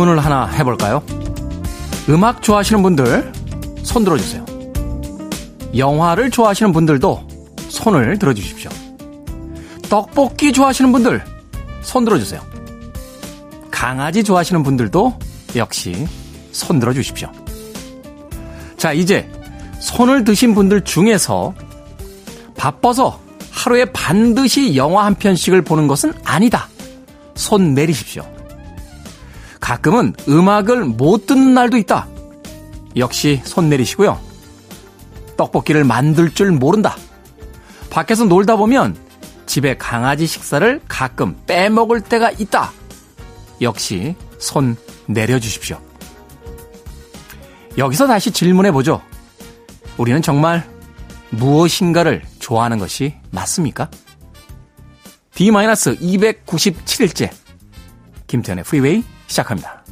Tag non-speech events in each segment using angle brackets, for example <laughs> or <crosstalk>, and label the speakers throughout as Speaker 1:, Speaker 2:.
Speaker 1: 질문을 하나 해볼까요? 음악 좋아하시는 분들 손 들어주세요. 영화를 좋아하시는 분들도 손을 들어주십시오. 떡볶이 좋아하시는 분들 손 들어주세요. 강아지 좋아하시는 분들도 역시 손 들어주십시오. 자, 이제 손을 드신 분들 중에서 바빠서 하루에 반드시 영화 한 편씩을 보는 것은 아니다. 손 내리십시오. 가끔은 음악을 못 듣는 날도 있다. 역시 손 내리시고요. 떡볶이를 만들 줄 모른다. 밖에서 놀다 보면 집에 강아지 식사를 가끔 빼먹을 때가 있다. 역시 손 내려주십시오. 여기서 다시 질문해 보죠. 우리는 정말 무엇인가를 좋아하는 것이 맞습니까? D-297일째 김태현의 프리웨이 시작합니다.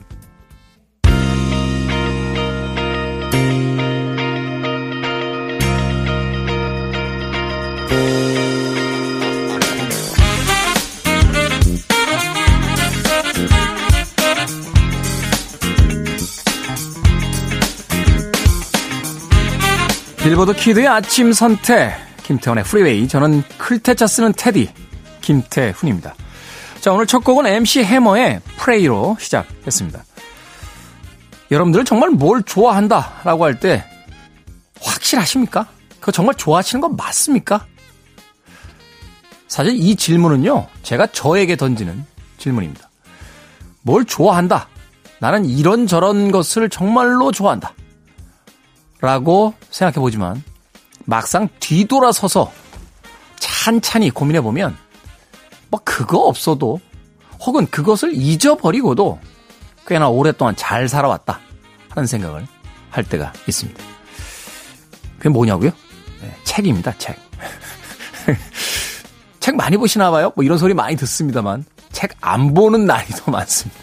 Speaker 1: 빌보드 키드의 아침 선택 김태훈의 프리웨이 저는 클 태 자 쓰는 테디 김태훈입니다. 자 오늘 첫 곡은 MC 해머의 Pray로 시작했습니다. 여러분들 정말 뭘 좋아한다 라고 할 때 확실하십니까? 그거 정말 좋아하시는 거 맞습니까? 사실 이 질문은요 제가 저에게 던지는 질문입니다. 뭘 좋아한다? 나는 이런저런 것을 정말로 좋아한다. 라고 생각해 보지만 막상 뒤돌아서서 찬찬히 고민해 보면 뭐 그거 없어도 혹은 그것을 잊어버리고도 꽤나 오랫동안 잘 살아왔다 하는 생각을 할 때가 있습니다. 그게 뭐냐고요? 네, 책입니다, 책. <laughs> 책 많이 보시나 봐요? 뭐 이런 소리 많이 듣습니다만 책 안 보는 날이 더 많습니다.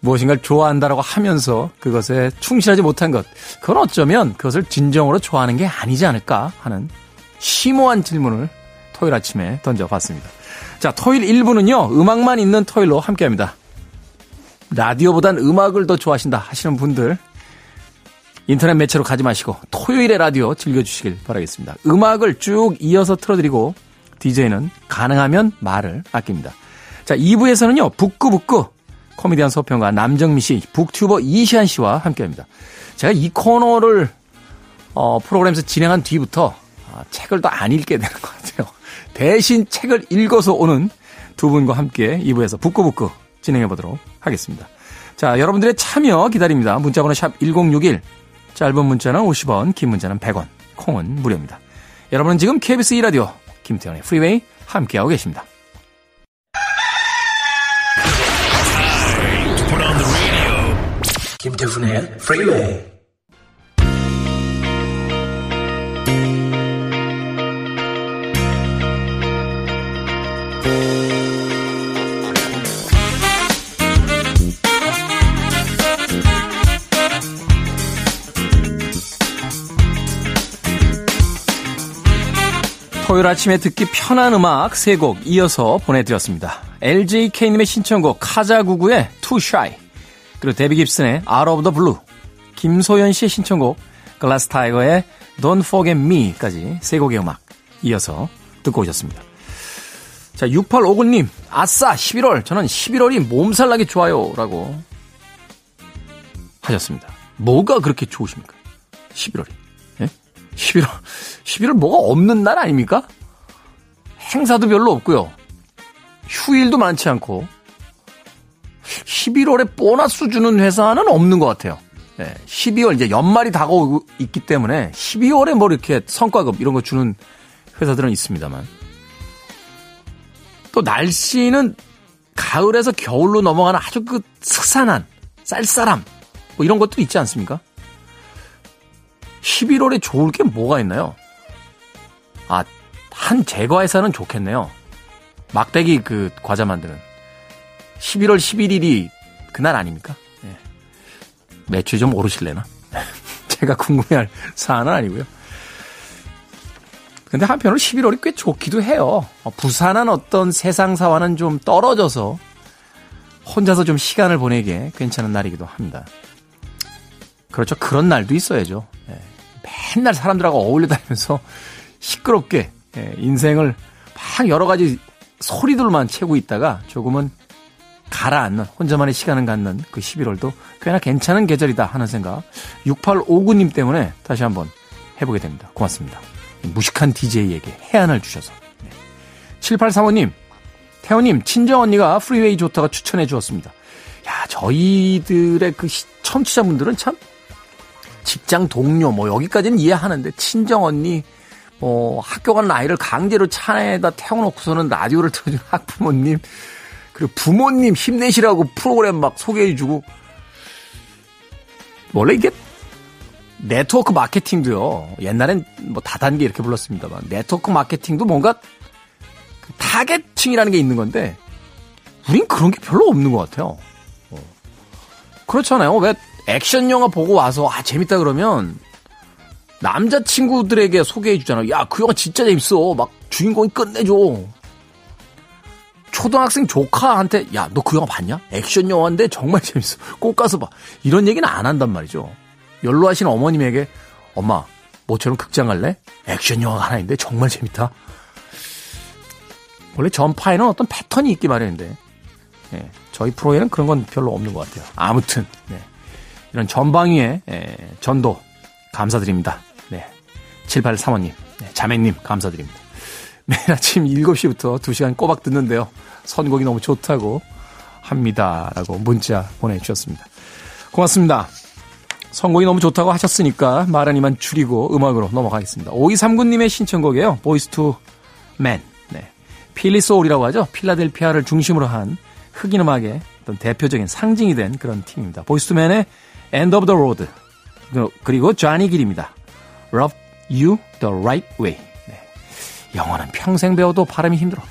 Speaker 1: 무엇인가를 좋아한다라고 하면서 그것에 충실하지 못한 것. 그건 어쩌면 그것을 진정으로 좋아하는 게 아니지 않을까 하는 심오한 질문을 토요일 아침에 던져봤습니다. 자, 토요일 1부는요, 음악만 있는 토요일로 함께 합니다. 라디오보단 음악을 더 좋아하신다 하시는 분들, 인터넷 매체로 가지 마시고 토요일에 라디오 즐겨주시길 바라겠습니다. 음악을 쭉 이어서 틀어드리고, DJ는 가능하면 말을 아낍니다. 자, 2부에서는요, 북구북구 코미디언 서평가 남정미 씨, 북튜버 이시안 씨와 함께 합니다. 제가 이 코너를 어, 프로그램에서 진행한 뒤부터 아, 책을 더안 읽게 되는 것 같아요. 대신 책을 읽어서 오는 두 분과 함께 2부에서 북구북구 진행해 보도록 하겠습니다. 자, 여러분들의 참여 기다립니다. 문자번호 샵 1061, 짧은 문자는 50원, 긴 문자는 100원, 콩은 무료입니다. 여러분은 지금 KBS 2라디오 김태현의 프리웨이 함께하고 계십니다.
Speaker 2: 김태훈의 프리웨이
Speaker 1: 토요일 아침에 듣기 편한 음악 3곡 이어서 보내드렸습니다. LJK님의 신청곡 카자구구의 Too Shy 그리고 데비 깁슨의 Out of the Blue 김소연 씨의 신청곡 글라스 타이거의 Don't Forget Me까지 3곡의 음악 이어서 듣고 오셨습니다. 자 6859님 아싸 11월 저는 11월이 몸살나기 좋아요 라고 하셨습니다. 뭐가 그렇게 좋으십니까? 11월이 11월, 11월 뭐가 없는 날 아닙니까? 행사도 별로 없고요. 휴일도 많지 않고 11월에 보너스 주는 회사는 없는 것 같아요. 네, 12월 이제 연말이 다가오고 있기 때문에 12월에 뭐 이렇게 성과급 이런 거 주는 회사들은 있습니다만 또 날씨는 가을에서 겨울로 넘어가는 아주 그 스산한 쌀쌀함 뭐 이런 것도 있지 않습니까? 11월에 좋을 게 뭐가 있나요? 아, 한 제과회사는 좋겠네요. 막대기 그 과자 만드는. 11월 11일이 그날 아닙니까? 네. 매출 좀 오르실래나? <laughs> 제가 궁금해할 사안은 아니고요. 근데 한편으로 11월이 꽤 좋기도 해요. 부산한 어떤 세상사와는 좀 떨어져서 혼자서 좀 시간을 보내기에 괜찮은 날이기도 합니다. 그렇죠. 그런 날도 있어야죠. 예. 맨날 사람들하고 어울려 다니면서 시끄럽게 예, 인생을 막 여러 가지 소리들만 채고 있다가 조금은 가라앉는 혼자만의 시간을 갖는 그 11월도 꽤나 괜찮은 계절이다 하는 생각 6859님 때문에 다시 한번 해보게 됩니다. 고맙습니다. 무식한 DJ에게 해안을 주셔서 네. 7835님 태호님 친정 언니가 프리웨이 좋다고 추천해 주었습니다. 야 저희들의 그 청취자분들은 참 직장 동료 뭐 여기까지는 이해하는데 친정 언니 뭐 학교 가는 아이를 강제로 차 안에다 태워놓고서는 라디오를 틀어주는 <laughs> 학부모님 그리고 부모님 힘내시라고 프로그램 막 소개해주고 원래 이게 네트워크 마케팅도요 옛날엔 뭐 다단계 이렇게 불렀습니다만 네트워크 마케팅도 뭔가 그 타겟층이라는 게 있는 건데 우린 그런 게 별로 없는 것 같아요. 어. 그렇잖아요. 왜 액션 영화 보고 와서 아 재밌다 그러면 남자 친구들에게 소개해 주잖아. 야, 그 영화 진짜 재밌어. 막 주인공이 끝내줘. 초등학생 조카한테 야, 너 그 영화 봤냐? 액션 영화인데 정말 <laughs> 재밌어. 꼭 가서 봐. 이런 얘기는 안 한단 말이죠. 연로하신 어머님에게 엄마, 모처럼 극장 갈래? 액션 영화가 하나 있는데 정말 재밌다. 원래 전파에는 어떤 패턴이 있기 마련인데 예, 저희 프로에는 그런 건 별로 없는 것 같아요. 아무튼 네, 이런 전방위의 예, 전도 감사드립니다. 7835님, 네, 자매님 감사드립니다. <laughs> 매일 아침 7시부터 2시간 꼬박 듣는데요. 선곡이 너무 좋다고 합니다. 라고 문자 보내주셨습니다. 고맙습니다. 선곡이 너무 좋다고 하셨으니까 말은 이만 줄이고 음악으로 넘어가겠습니다. 5239님의 신청곡이에요. Boyz II Men. 네. Philly soul이라고 하죠. 필라델피아를 중심으로 한 흑인 음악의 어떤 대표적인 상징이 된 그런 팀입니다. Boyz II Men의 End of the Road. 그리고 Johnny Gill입니다. Rub You the Right Way. 네. 영어는 평생 배워도 발음이 힘들어.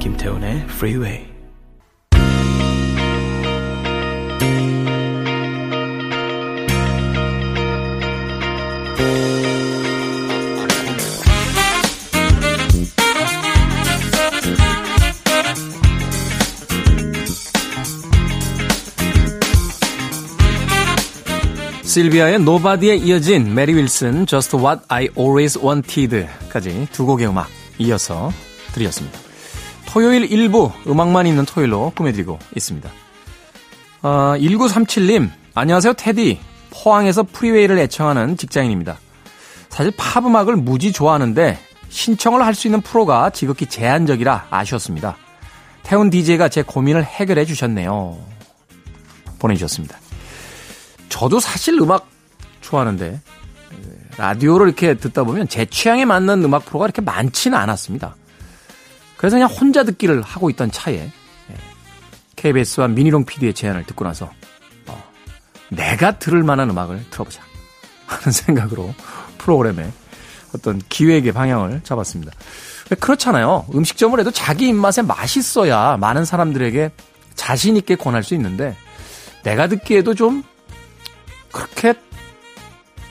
Speaker 1: 김태훈의 Freeway. 실비아의 노바디에 이어진 메리 윌슨 Just What I Always Wanted까지 두 곡의 음악 이어서 드렸습니다. 토요일 일부 음악만 있는 토요일로 꾸며드리고 있습니다. 어, 1937님 안녕하세요 테디 포항에서 프리웨이를 애청하는 직장인입니다. 사실 팝 음악을 무지 좋아하는데 신청을 할 수 있는 프로가 지극히 제한적이라 아쉬웠습니다. 태훈 DJ가 제 고민을 해결해 주셨네요. 보내주셨습니다. 저도 사실 음악 좋아하는데 라디오를 이렇게 듣다 보면 제 취향에 맞는 음악 프로가 이렇게 많지는 않았습니다. 그래서 그냥 혼자 듣기를 하고 있던 차에 KBS와 미니롱 PD의 제안을 듣고 나서 어, 내가 들을 만한 음악을 들어보자 하는 <laughs> 생각으로 프로그램에 어떤 기획의 방향을 잡았습니다. 그렇잖아요. 음식점을 해도 자기 입맛에 맛있어야 많은 사람들에게 자신 있게 권할 수 있는데 내가 듣기에도 좀 그렇게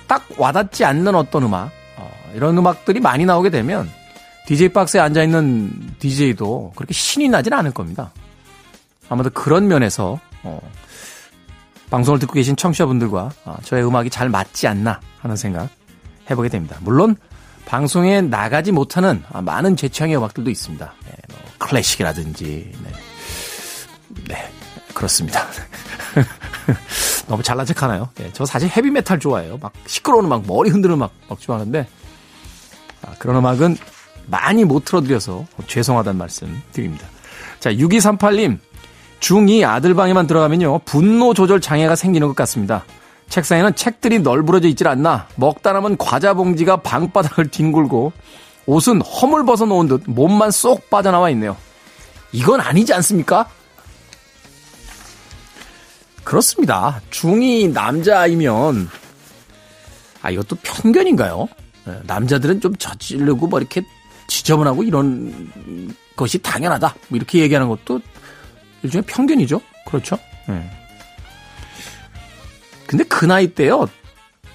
Speaker 1: 딱 와닿지 않는 어떤 음악, 어, 이런 음악들이 많이 나오게 되면 DJ 박스에 앉아 있는 DJ도 그렇게 신이 나진 않을 겁니다. 아마도 그런 면에서 어, 방송을 듣고 계신 청취자분들과 어, 저의 음악이 잘 맞지 않나 하는 생각 해보게 됩니다. 물론 방송에 나가지 못하는 아, 많은 제 취향의 음악들도 있습니다. 네, 뭐 클래식이라든지 네. 네 그렇습니다. <laughs> 너무 잘난 척 하나요? 예, 저 사실 헤비메탈 좋아해요. 막 시끄러운 음악, 머리 흔드는 음악 막 좋아하는데, 아, 그런 음악은 많이 못 틀어드려서 죄송하다는 말씀 드립니다. 자, 6238님. 중2 아들 방에만 들어가면요. 분노 조절 장애가 생기는 것 같습니다. 책상에는 책들이 널브러져 있질 않나. 먹다 남은 과자 봉지가 방바닥을 뒹굴고 옷은 허물 벗어 놓은 듯 몸만 쏙 빠져나와 있네요. 이건 아니지 않습니까? 그렇습니다. 중2 남자이면, 아, 이것도 편견인가요? 네, 남자들은 좀 저지르고 뭐 이렇게 지저분하고 이런 것이 당연하다. 뭐 이렇게 얘기하는 것도 일종의 편견이죠. 그렇죠? 네. 근데 그 나이 때요.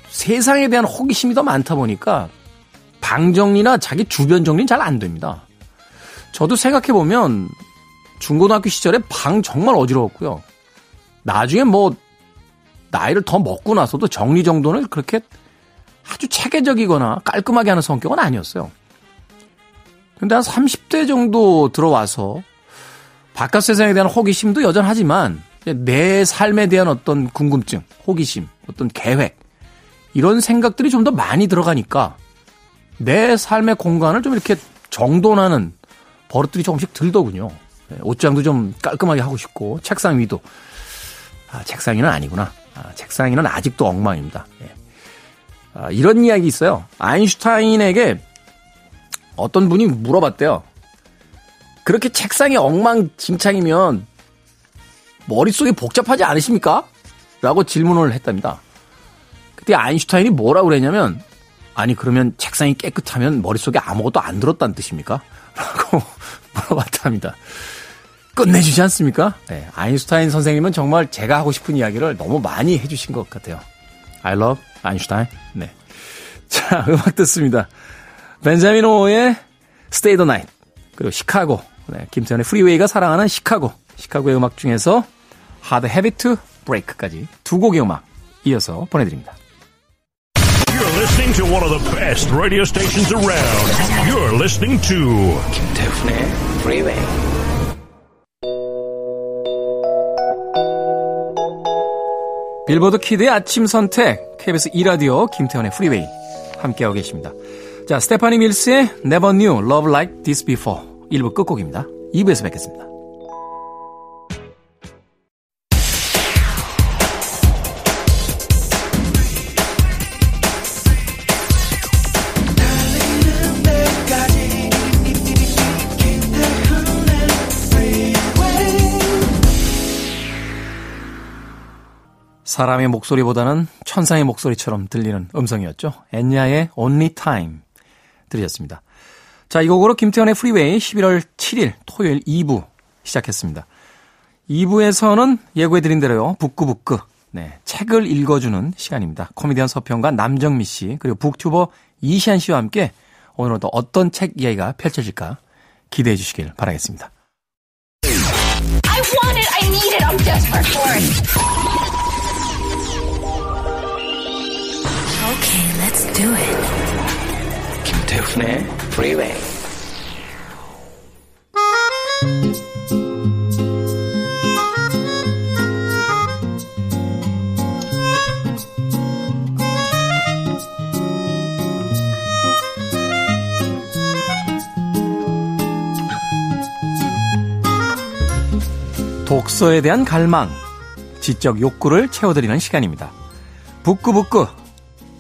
Speaker 1: 세상에 대한 호기심이 더 많다 보니까 방 정리나 자기 주변 정리는 잘 안 됩니다. 저도 생각해 보면 중고등학교 시절에 방 정말 어지러웠고요. 나중에 뭐 나이를 더 먹고 나서도 정리 정돈을 그렇게 아주 체계적이거나 깔끔하게 하는 성격은 아니었어요. 근데 한 30대 정도 들어와서 바깥 세상에 대한 호기심도 여전하지만 내 삶에 대한 어떤 궁금증, 호기심, 어떤 계획 이런 생각들이 좀 더 많이 들어가니까 내 삶의 공간을 좀 이렇게 정돈하는 버릇들이 조금씩 들더군요. 네, 옷장도 좀 깔끔하게 하고 싶고 책상 위도 아, 책상 위는 아니구나. 아, 책상 위는 아직도 엉망입니다. 예. 아, 이런 이야기 있어요. 아인슈타인에게 어떤 분이 물어봤대요. 그렇게 책상이 엉망진창이면 머릿속이 복잡하지 않으십니까? 라고 질문을 했답니다. 그때 아인슈타인이 뭐라고 그랬냐면, 아니, 그러면 책상이 깨끗하면 머릿속에 아무것도 안 들었다는 뜻입니까? <laughs> 라고 물어봤답니다. 끝내주지 않습니까? 네, 아인슈타인 선생님은 정말 제가 하고 싶은 이야기를 너무 많이 해주신 것 같아요. I love 아인슈타인. 네. 자, <laughs> 음악 듣습니다. 벤자민 호의 Stay the Night. 그리고 시카고. 네, 김태훈의 프리웨이가 사랑하는 시카고. 시카고의 음악 중에서 Hard Habit to Break까지 두 곡의 음악 이어서 보내드립니다.
Speaker 2: You're listening to one of the best radio stations around. You're listening to 김태훈의 Freeway.
Speaker 1: 빌보드 키드의 아침 선택 KBS 2라디오 김태훈의 프리웨이 함께하고 계십니다. 자, 스테파니 밀스의 Never Knew Love Like This Before 1부 끝곡입니다. 2부에서 뵙겠습니다. 사람의 목소리보다는 천상의 목소리처럼 들리는 음성이었죠. 엔야의 Only Time 들으셨습니다. 자, 이 곡으로 김태훈의 프리웨이 11월 7일 토요일 2부 시작했습니다. 2부에서는 예고해드린 대로요. 북구북구. 네, 책을 읽어주는 시간입니다. 코미디언 서평가 남정미 씨 그리고 북튜버 이시안 씨와 함께 오늘은 또 어떤 책 이야기가 펼쳐질까 기대해 주시길 바라겠습니다. Okay, let's do it. 김태훈의 Freeway. 독서에 대한 갈망, 지적 욕구를 채워드리는 시간입니다. 북구북구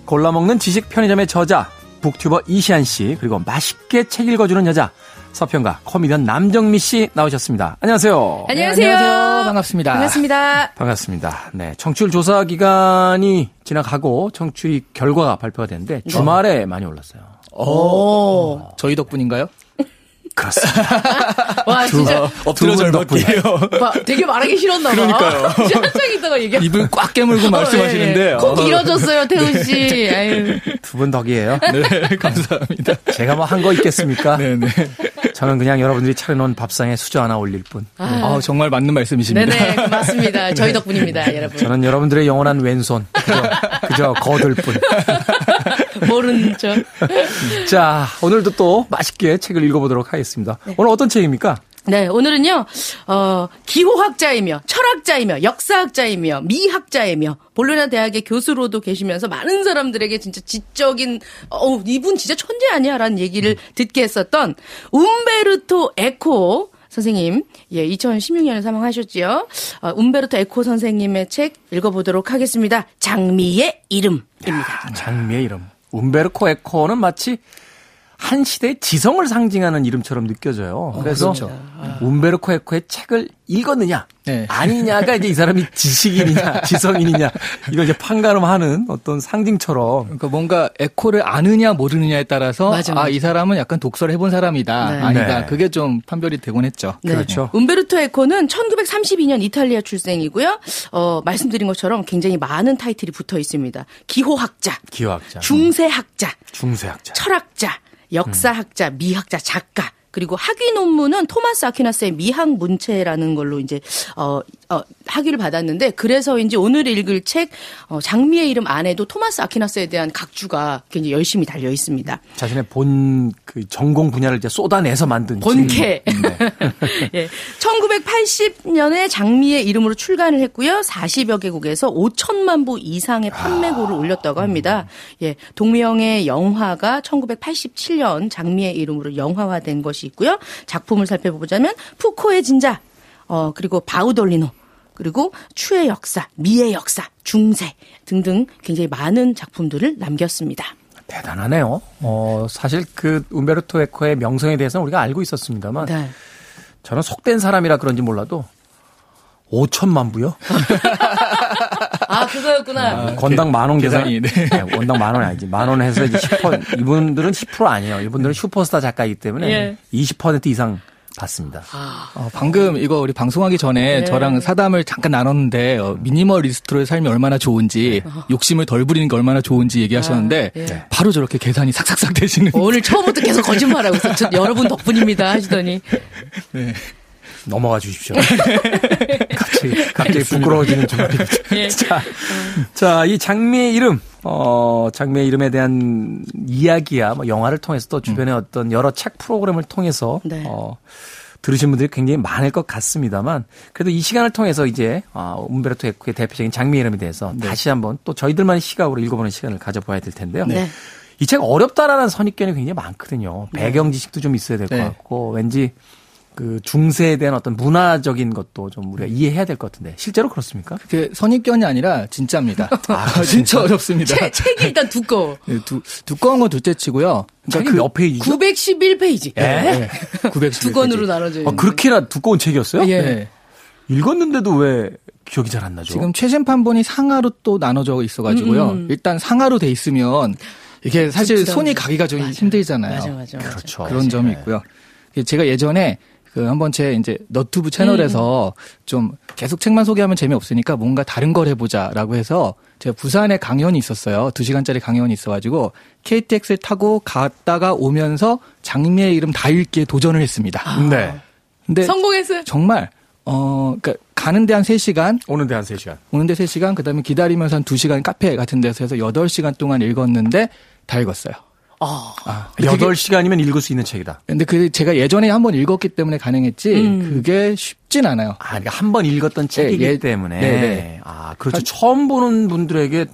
Speaker 1: 골라먹는 지식 편의점의 저자, 북튜버 이시안 씨, 그리고 맛있게 책 읽어주는 여자, 서평가 코미디언 남정미 씨 나오셨습니다. 안녕하세요.
Speaker 3: 안녕하세요. 네,
Speaker 4: 안녕하세요. 반갑습니다.
Speaker 3: 반갑습니다.
Speaker 1: 반갑습니다. 네, 청취율 조사 기간이 지나가고 청취 결과가 발표가 됐는데 주말에 많이 올랐어요.
Speaker 4: 오, 저희 덕분인가요?
Speaker 1: 그렇습니다. <laughs>
Speaker 3: 와, 진짜.
Speaker 4: 엎드려 절박해요. <laughs>
Speaker 3: 되게 말하기 싫었나 봐.
Speaker 4: 그러니까요. <laughs>
Speaker 3: 한창 있다가 얘기
Speaker 4: 입을 꽉 깨물고 말씀하시는데.
Speaker 3: 어, 예. 꼭 길어졌어요, 태훈 씨. 아유.
Speaker 1: 두분 덕이에요.
Speaker 4: 네, 감사합니다.
Speaker 1: 제가 뭐 한 거 있겠습니까?
Speaker 4: 네네.
Speaker 1: 저는 그냥 여러분들이 차려놓은 밥상에 수저 하나 올릴 뿐.
Speaker 4: 아, 정말 맞는 말씀이십니다.
Speaker 3: 네네, 맞습니다. 저희 덕분입니다, 여러분.
Speaker 1: 저는 여러분들의 영원한 왼손. 그저, 그저 거들 뿐. <laughs>
Speaker 3: 모르는 척. <laughs>
Speaker 1: 자, 오늘도 또 맛있게 책을 읽어보도록 하겠습니다. 네. 오늘 어떤 책입니까?
Speaker 3: 네, 오늘은요, 어, 기호학자이며, 철학자이며, 역사학자이며, 미학자이며, 볼로냐 대학의 교수로도 계시면서 많은 사람들에게 진짜 지적인, 어 이분 진짜 천재 아니야? 라는 얘기를 음. 듣게 했었던, 움베르토 에코, 선생님, 예, 2016년에 사망하셨지요. 어, 움베르토 에코 선생님의 책 읽어보도록 하겠습니다. 장미의 이름입니다.
Speaker 1: 야, 장미의 이름. 움베르코 에코는 마치 한 시대의 지성을 상징하는 이름처럼 느껴져요. 그래서
Speaker 4: 그렇죠.
Speaker 1: 움베르코 에코의 책을 읽었느냐
Speaker 4: 네.
Speaker 1: 아니냐가 이제 이 사람이 <laughs> 지식인이냐 지성인이냐 이걸 이제 판가름하는 어떤 상징처럼
Speaker 4: 그러니까 뭔가 에코를 아느냐 모르느냐에 따라서
Speaker 3: 맞아.
Speaker 4: 아이 사람은 약간 독서를 해본 사람이다
Speaker 3: 네.
Speaker 4: 아니다
Speaker 1: 네.
Speaker 4: 그게 좀 판별이 되곤 했죠.
Speaker 3: 네.
Speaker 1: 그렇죠.
Speaker 3: 움베르토 에코는 1932년 이탈리아 출생이고요. 어, 말씀드린 것처럼 굉장히 많은 타이틀이 붙어 있습니다. 기호학자,
Speaker 1: 기호학자,
Speaker 3: 중세학자,
Speaker 1: 중세학자.
Speaker 3: 철학자, 역사학자, 미학자, 작가. 그리고 학위 논문은 토마스 아퀴나스의 미학 문체라는 걸로 이제 어, 어 학위를 받았는데 그래서인지 오늘 읽을 책 어, 장미의 이름 안에도 토마스 아퀴나스에 대한 각주가 굉장히 열심히 달려 있습니다.
Speaker 1: 자신의 본 그 전공 분야를 이제 쏟아내서 만든
Speaker 3: 본캐.
Speaker 1: 책. 네. <laughs>
Speaker 3: 예. 1980년에 장미의 이름으로 출간을 했고요. 40여 개국에서 5천만 부 이상의 판매고를 올렸다고 합니다. 예. 동명의 영화가 1987년 장미의 이름으로 영화화된 것이 있고요. 작품을 살펴보자면 푸코의 진자, 어, 그리고 바우돌리노, 그리고 추의 역사, 미의 역사, 중세 등등 굉장히 많은 작품들을 남겼습니다.
Speaker 1: 대단하네요. 어, 사실 그 움베르토 에코의 명성에 대해서는 우리가 알고 있었습니다만
Speaker 3: 네.
Speaker 1: 저는 속된 사람이라 그런지 몰라도 5천만 부요? <laughs>
Speaker 3: 아, 그거였구나.
Speaker 1: 건당 만원 계산.
Speaker 4: 계산 이,
Speaker 1: 네.
Speaker 4: 네.
Speaker 1: 원당 만 원이 아니지. 만 원 해서 이제 10%. 이분들은 10% 아니에요. 이분들은 슈퍼스타 작가이기 때문에
Speaker 3: 예.
Speaker 1: 20% 이상 받습니다.
Speaker 4: 어, 방금 이거 우리 방송하기 전에
Speaker 3: 네.
Speaker 4: 저랑 사담을 잠깐 나눴는데 어, 미니멀리스트로의 삶이 얼마나 좋은지 욕심을 덜 부리는 게 얼마나 좋은지 얘기하셨는데
Speaker 3: 아, 예.
Speaker 4: 바로 저렇게 계산이 삭삭삭 되시는
Speaker 3: 오늘 처음부터 계속 거짓말하고 있어. 저, 여러분 덕분입니다 하시더니 <laughs>
Speaker 4: 네.
Speaker 1: 넘어가 주십시오. <laughs> 갑자기, 갑자기 부끄러워지는 준비. <laughs>
Speaker 3: 예. <laughs>
Speaker 1: 자, 자, 이 장미의 이름, 어, 장미의 이름에 대한 이야기야, 뭐 영화를 통해서 또 주변의 어떤 여러 책 프로그램을 통해서,
Speaker 3: 네.
Speaker 1: 어, 들으신 분들이 굉장히 많을 것 같습니다만, 그래도 이 시간을 통해서 이제, 아, 움베르토 에코의 대표적인 장미의 이름에 대해서 다시 한번 또 저희들만의 시각으로 읽어보는 시간을 가져봐야 될 텐데요.
Speaker 3: 네.
Speaker 1: 이책 어렵다라는 선입견이 굉장히 많거든요. 배경 지식도 좀 있어야 될것
Speaker 4: 네.
Speaker 1: 같고 왠지 그 중세에 대한 어떤 문화적인 것도 좀 우리가 이해해야 될 것 같은데 실제로 그렇습니까?
Speaker 4: 그 선입견이 아니라 진짜입니다. <laughs>
Speaker 1: 아,
Speaker 4: 진짜 <laughs> 어렵습니다.
Speaker 3: 책, 책이 일단 두꺼워.
Speaker 4: 네, 두, 두꺼운 건 둘째치고요.
Speaker 1: 책이 몇 페이지죠?
Speaker 3: 911페이지.
Speaker 4: 네,
Speaker 3: 911두 권으로 나눠져 있는.
Speaker 1: 아, 그렇게나 두꺼운 책이었어요?
Speaker 3: 예.
Speaker 4: 네.
Speaker 1: 읽었는데도 왜 기억이 잘 안 나죠?
Speaker 4: 지금 최신 판본이 상하로 또 나눠져 있어가지고요.
Speaker 3: 음, 음.
Speaker 4: 일단 상하로 돼 있으면 이게 사실 손이 가기가 좀
Speaker 3: 맞아.
Speaker 4: 힘들잖아요.
Speaker 3: 맞아, 맞아, 맞아.
Speaker 1: 그렇죠.
Speaker 4: 그런 점이 있고요. 제가 예전에 그 한 번 제 이제 너튜브 채널에서 좀 계속 책만 소개하면 재미없으니까 뭔가 다른 걸 해보자라고 해서 제가 부산에 강연이 있었어요. 두 시간짜리 강연이 있어가지고 KTX를 타고 갔다가 오면서 장미의 이름 다 읽기에 도전을 했습니다.
Speaker 1: 네.
Speaker 4: 근데
Speaker 3: 성공했어요.
Speaker 4: 정말 어 그러니까 가는데 한 3시간
Speaker 1: 오는데 한 3시간.
Speaker 4: 오는데 3시간 그 다음에 기다리면서 한 2시간 카페 같은 데서 해서 8시간 동안 읽었는데 다 읽었어요.
Speaker 3: 아,
Speaker 4: 아, 근데 그게-
Speaker 1: 8시간이면 읽을 수 있는 책이다.
Speaker 4: 근데 그 제가 예전에 한 번 읽었기 때문에 가능했지
Speaker 3: 음.
Speaker 4: 그게 쉽진 않아요.
Speaker 1: 아, 그러니까 한 번 읽었던 책이기
Speaker 4: 예.
Speaker 1: 때문에.
Speaker 4: 네,
Speaker 1: 아, 그렇죠. 처음 보는 분들에게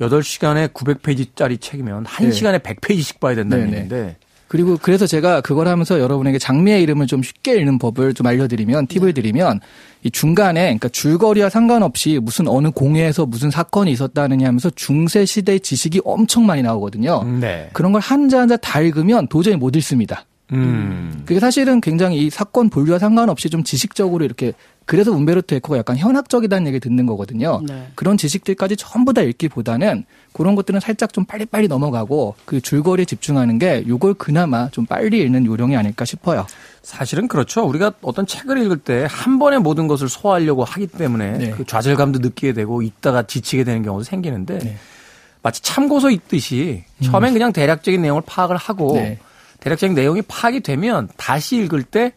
Speaker 1: 8시간에 900페이지짜리 책이면 1시간에 100페이지씩 봐야 된다는
Speaker 4: 네, 네.
Speaker 1: 얘기인데.
Speaker 4: 그리고 그래서 제가 그걸 하면서 여러분에게 장미의 이름을 좀 쉽게 읽는 법을 좀 알려드리면 팁을 드리면 이 중간에 그러니까 줄거리와 상관없이 무슨 어느 공회에서 무슨 사건이 있었다느냐 하면서 중세 시대의 지식이 엄청 많이 나오거든요.
Speaker 1: 네.
Speaker 4: 그런 걸 한자 한자 다 읽으면 도저히 못 읽습니다.
Speaker 1: 음.
Speaker 4: 그게 사실은 굉장히 이 사건 분류와 상관없이 좀 지식적으로 이렇게 그래서 움베르토 에코가 약간 현학적이다는 얘기 듣는 거거든요.
Speaker 3: 네.
Speaker 4: 그런 지식들까지 전부 다 읽기보다는 그런 것들은 살짝 좀 빨리빨리 넘어가고 그 줄거리에 집중하는 게 요걸 그나마 좀 빨리 읽는 요령이 아닐까 싶어요.
Speaker 1: 사실은 그렇죠. 우리가 어떤 책을 읽을 때 한 번에 모든 것을 소화하려고 하기 때문에
Speaker 4: 네.
Speaker 1: 그 좌절감도 느끼게 되고 있다가 지치게 되는 경우도 생기는데
Speaker 4: 네.
Speaker 1: 마치 참고서 읽듯이 처음엔 그냥 대략적인 내용을 파악을 하고
Speaker 4: 네.
Speaker 1: 대략적인 내용이 파악이 되면 다시 읽을 때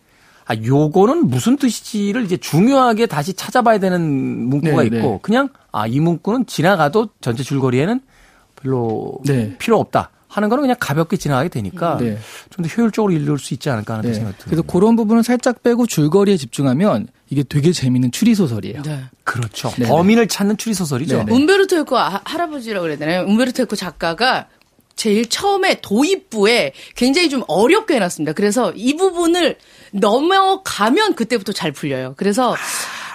Speaker 1: 아, 요거는 무슨 뜻이지를 이제 중요하게 다시 찾아봐야 되는 문구가
Speaker 4: 네,
Speaker 1: 있고
Speaker 4: 네.
Speaker 1: 그냥 아, 이 문구는 지나가도 전체 줄거리에는 별로
Speaker 4: 네.
Speaker 1: 필요 없다 하는 거는 그냥 가볍게 지나가게 되니까
Speaker 4: 네.
Speaker 1: 좀더 효율적으로 읽을 수 있지 않을까 하는
Speaker 4: 네.
Speaker 1: 생각이 듭니다.
Speaker 4: 그래서 그런 부분을 살짝 빼고 줄거리에 집중하면 이게 되게 재밌는 추리 소설이에요.
Speaker 3: 네.
Speaker 1: 그렇죠.
Speaker 4: 네네.
Speaker 1: 범인을 찾는 추리 소설이죠.
Speaker 4: 네네.
Speaker 3: 움베르토 에코 아- 할아버지라고 그래야 되나요? 움베르토 에코 작가가 제일 처음에 도입부에 굉장히 좀 어렵게 해놨습니다. 그래서 이 부분을 넘어가면 그때부터 잘 풀려요. 그래서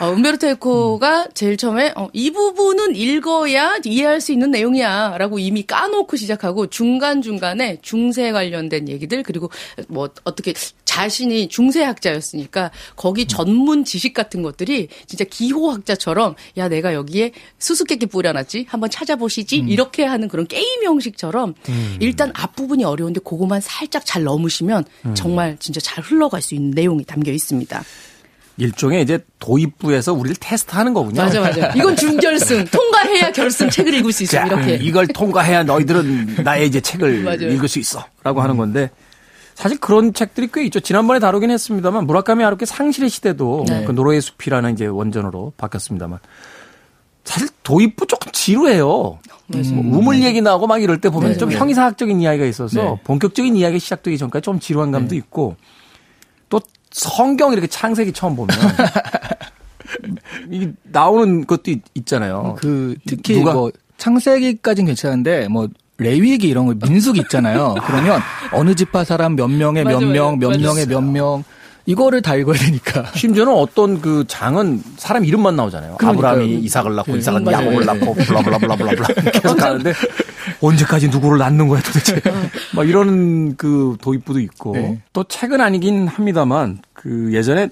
Speaker 3: 어, 음베르토 에코가 제일 처음에 어, 이 부분은 읽어야 이해할 수 있는 내용이야라고 이미 까놓고 시작하고 중간 중간에 중세 관련된 얘기들 그리고 뭐 어떻게 자신이 중세학자였으니까 거기 전문 지식 같은 것들이 진짜 기호학자처럼 야 내가 여기에 수수께끼 뿌려놨지? 한번 찾아보시지? 이렇게 하는 그런 게임 형식처럼 일단 앞부분이 어려운데 그거만 살짝 잘 넘으시면 정말 진짜 잘 흘러갈 수 있는 내용이 담겨 있습니다.
Speaker 1: 일종의 이제 도입부에서 우리를 테스트하는 거군요.
Speaker 3: 맞아 맞아. <laughs> 이건 준결승 통과해야 결승 책을 읽을 수 있어
Speaker 1: 자,
Speaker 3: 이렇게.
Speaker 1: 이걸 통과해야 너희들은 <laughs> 나의 이제 책을. 읽을 수 있어 라고 하는 건데 사실 그런 책들이 꽤 있죠. 지난번에 다루긴 했습니다만 무라카미 하루키 상실의 시대도
Speaker 3: 네.
Speaker 1: 그 노래의 숲이라는 이제 원전으로 바뀌었습니다만 사실 도입부 조금 지루해요. 뭐 우물 얘기 나오고 막 이럴 때 보면
Speaker 3: 네,
Speaker 1: 좀
Speaker 3: 네.
Speaker 1: 형이사학적인 이야기가 있어서
Speaker 4: 네.
Speaker 1: 본격적인 이야기가 시작되기 전까지 좀 지루한 감도 있고 또 성경 이렇게 창세기 처음 보면 <laughs> 이게 나오는 것도 있- 있잖아요.
Speaker 4: 그 특히
Speaker 1: 누가-
Speaker 4: 뭐 창세기까지는 괜찮은데 뭐 레위기 이런 거 민숙 있잖아요. <laughs> 그러면 어느 지파 사람 몇 명의 몇
Speaker 3: 맞아,
Speaker 4: 명, 몇. 명의 몇명 이거를 다 읽어야 되니까.
Speaker 1: 심지어는 어떤 그 장은 사람 이름만 나오잖아요.
Speaker 4: 그러니까요.
Speaker 1: 아브라함이 이삭을 낳고
Speaker 4: 네.
Speaker 1: 이삭은
Speaker 3: 맞아요.
Speaker 1: 야곱을 낳고 블라블라블라블라 <laughs> 계속 가는데 언제까지 누구를 낳는 거야 도대체. <laughs> 막 이런 그 도입부도 있고
Speaker 4: 네.
Speaker 1: 또 책은 아니긴 합니다만 그 예전에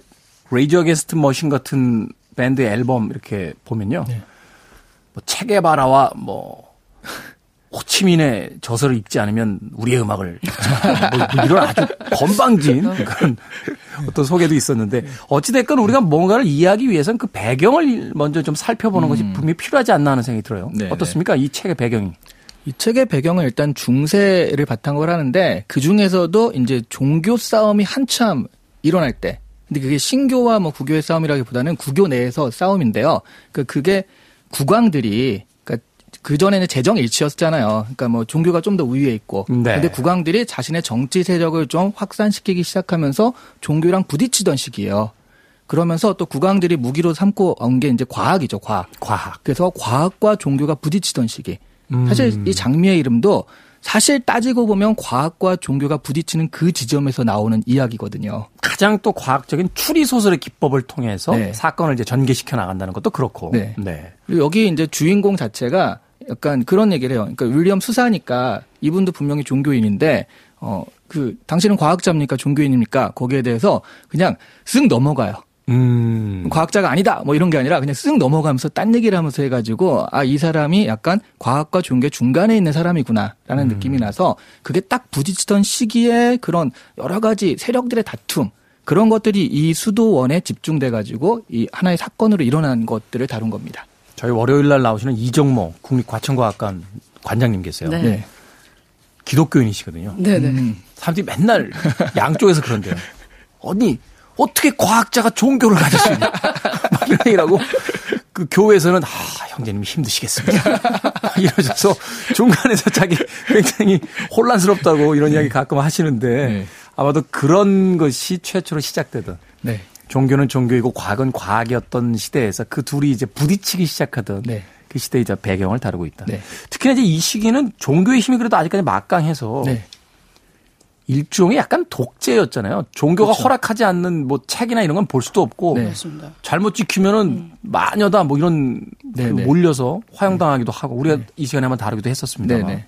Speaker 1: 레이저 게스트 머신 같은 밴드 앨범 이렇게 보면요.
Speaker 4: 네.
Speaker 1: 뭐 체게바라와 뭐 호치민의 저서를 읽지 않으면 우리의 음악을 뭐, 뭐 이런 아주 건방진 그런 어떤 소개도 있었는데 어찌됐건 우리가 뭔가를 이해하기 위해서는 그 배경을 먼저 좀 살펴보는 것이 분명히 필요하지 않나 하는 생각이 들어요.
Speaker 4: 네,
Speaker 1: 어떻습니까? 이 책의 배경이.
Speaker 4: 이 책의 배경은 일단 중세를 바탕으로 하는데 그 중에서도 이제 종교 싸움이 한참 일어날 때. 근데 그게 신교와 뭐 구교의 싸움이라기보다는 구교 내에서 싸움인데요. 그 그게 국왕들이 그러니까 그 전에는 재정 일치였잖아요. 그러니까 뭐 종교가 좀 더 우위에 있고.
Speaker 1: 네.
Speaker 4: 근데 국왕들이 자신의 정치 세력을 좀 확산시키기 시작하면서 종교랑 부딪히던 시기예요. 그러면서 또 국왕들이 무기로 삼고 온 게 이제 과학이죠, 과학.
Speaker 1: 과학.
Speaker 4: 그래서 과학과 종교가 부딪히던 시기. 사실
Speaker 1: 음.
Speaker 4: 이 장미의 이름도 사실 따지고 보면 과학과 종교가 부딪히는 그 지점에서 나오는 이야기거든요.
Speaker 1: 가장 또 과학적인 추리 소설의 기법을 통해서
Speaker 4: 네.
Speaker 1: 사건을 이제 전개시켜 나간다는 것도 그렇고.
Speaker 4: 네. 그리고 여기 이제 주인공 자체가 약간 그런 얘기를 해요. 그러니까 윌리엄 수사니까 이분도 분명히 종교인인데 어 그 당신은 과학자입니까 종교인입니까 거기에 대해서 그냥 쓱 넘어가요.
Speaker 1: 음.
Speaker 4: 과학자가 아니다 뭐 이런 게 아니라 그냥 쓱 넘어가면서 딴 얘기를 하면서 해가지고 아 이 사람이 약간 과학과 종교 중간에 있는 사람이구나라는 느낌이 나서 그게 딱 부딪히던 시기에 그런 여러 가지 세력들의 다툼 그런 것들이 이 수도원에 집중돼 가지고 이 하나의 사건으로 일어난 것들을 다룬 겁니다.
Speaker 1: 저희 월요일 날 나오시는 이정모 국립과천과학관 관장님 계세요.
Speaker 3: 네.
Speaker 4: 네.
Speaker 1: 기독교인이시거든요.
Speaker 3: 네네.
Speaker 4: 음.
Speaker 1: 사람들이 맨날 양쪽에서 그런데요. 언니 <laughs> 어떻게 과학자가 종교를 가질 수 있냐? 막 이런 얘기라고 그 교회에서는 아 형제님 힘드시겠습니다. 막 <laughs> 이러셔서 중간에서 자기 굉장히 혼란스럽다고 이런 이야기 가끔 하시는데
Speaker 4: 네.
Speaker 1: 아마도 그런 것이 최초로 시작되던
Speaker 4: 네.
Speaker 1: 종교는 종교이고 과학은 과학이었던 시대에서 그 둘이 이제 부딪히기 시작하던
Speaker 4: 네.
Speaker 1: 그 시대의 배경을 다루고 있다.
Speaker 4: 네.
Speaker 1: 특히나 이제 이 시기는 종교의 힘이 그래도 아직까지 막강해서
Speaker 4: 네.
Speaker 1: 일종의 약간 독재였잖아요. 종교가 허락하지 않는 뭐 책이나 이런 건 볼 수도 없고
Speaker 4: 네.
Speaker 1: 잘못 지키면은 마녀다 뭐 이런
Speaker 4: 네,
Speaker 1: 그
Speaker 4: 네.
Speaker 1: 몰려서 화형당하기도 하고 우리가 이 시간에 한번 다루기도
Speaker 4: 네.
Speaker 1: 했었습니다만.
Speaker 4: 네.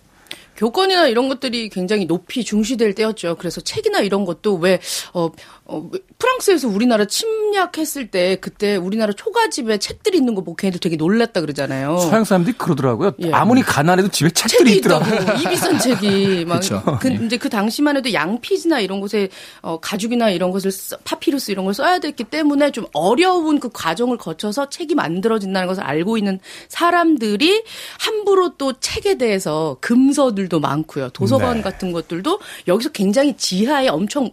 Speaker 3: 교권이나 이런 것들이 굉장히 높이 중시될 때였죠. 그래서 책이나 이런 것도 왜, 어, 어, 왜 프랑스에서 우리나라 침략했을 때 그때 우리나라 초가집에 책들이 있는 거 보고 걔네들 되게 놀랐다 그러잖아요.
Speaker 1: 서양 사람들이 그러더라고요.
Speaker 3: 예.
Speaker 1: 아무리 가난해도 집에 책들이
Speaker 3: 책이
Speaker 1: 있더라고.
Speaker 3: 있다고 이 비싼 책이 막
Speaker 4: 그쵸.
Speaker 3: 그, 이제 그 당시만 해도 양피지나 이런 곳에 어, 가죽이나 이런 것을 써- 파피루스 이런 걸 써야 됐기 때문에 좀 어려운 그 과정을 거쳐서 책이 만들어진다는 것을 알고 있는 사람들이 함부로 또 책에 대해서 금서들도 많고요 도서관
Speaker 1: 네.
Speaker 3: 같은 것들도 여기서 굉장히 지하에 엄청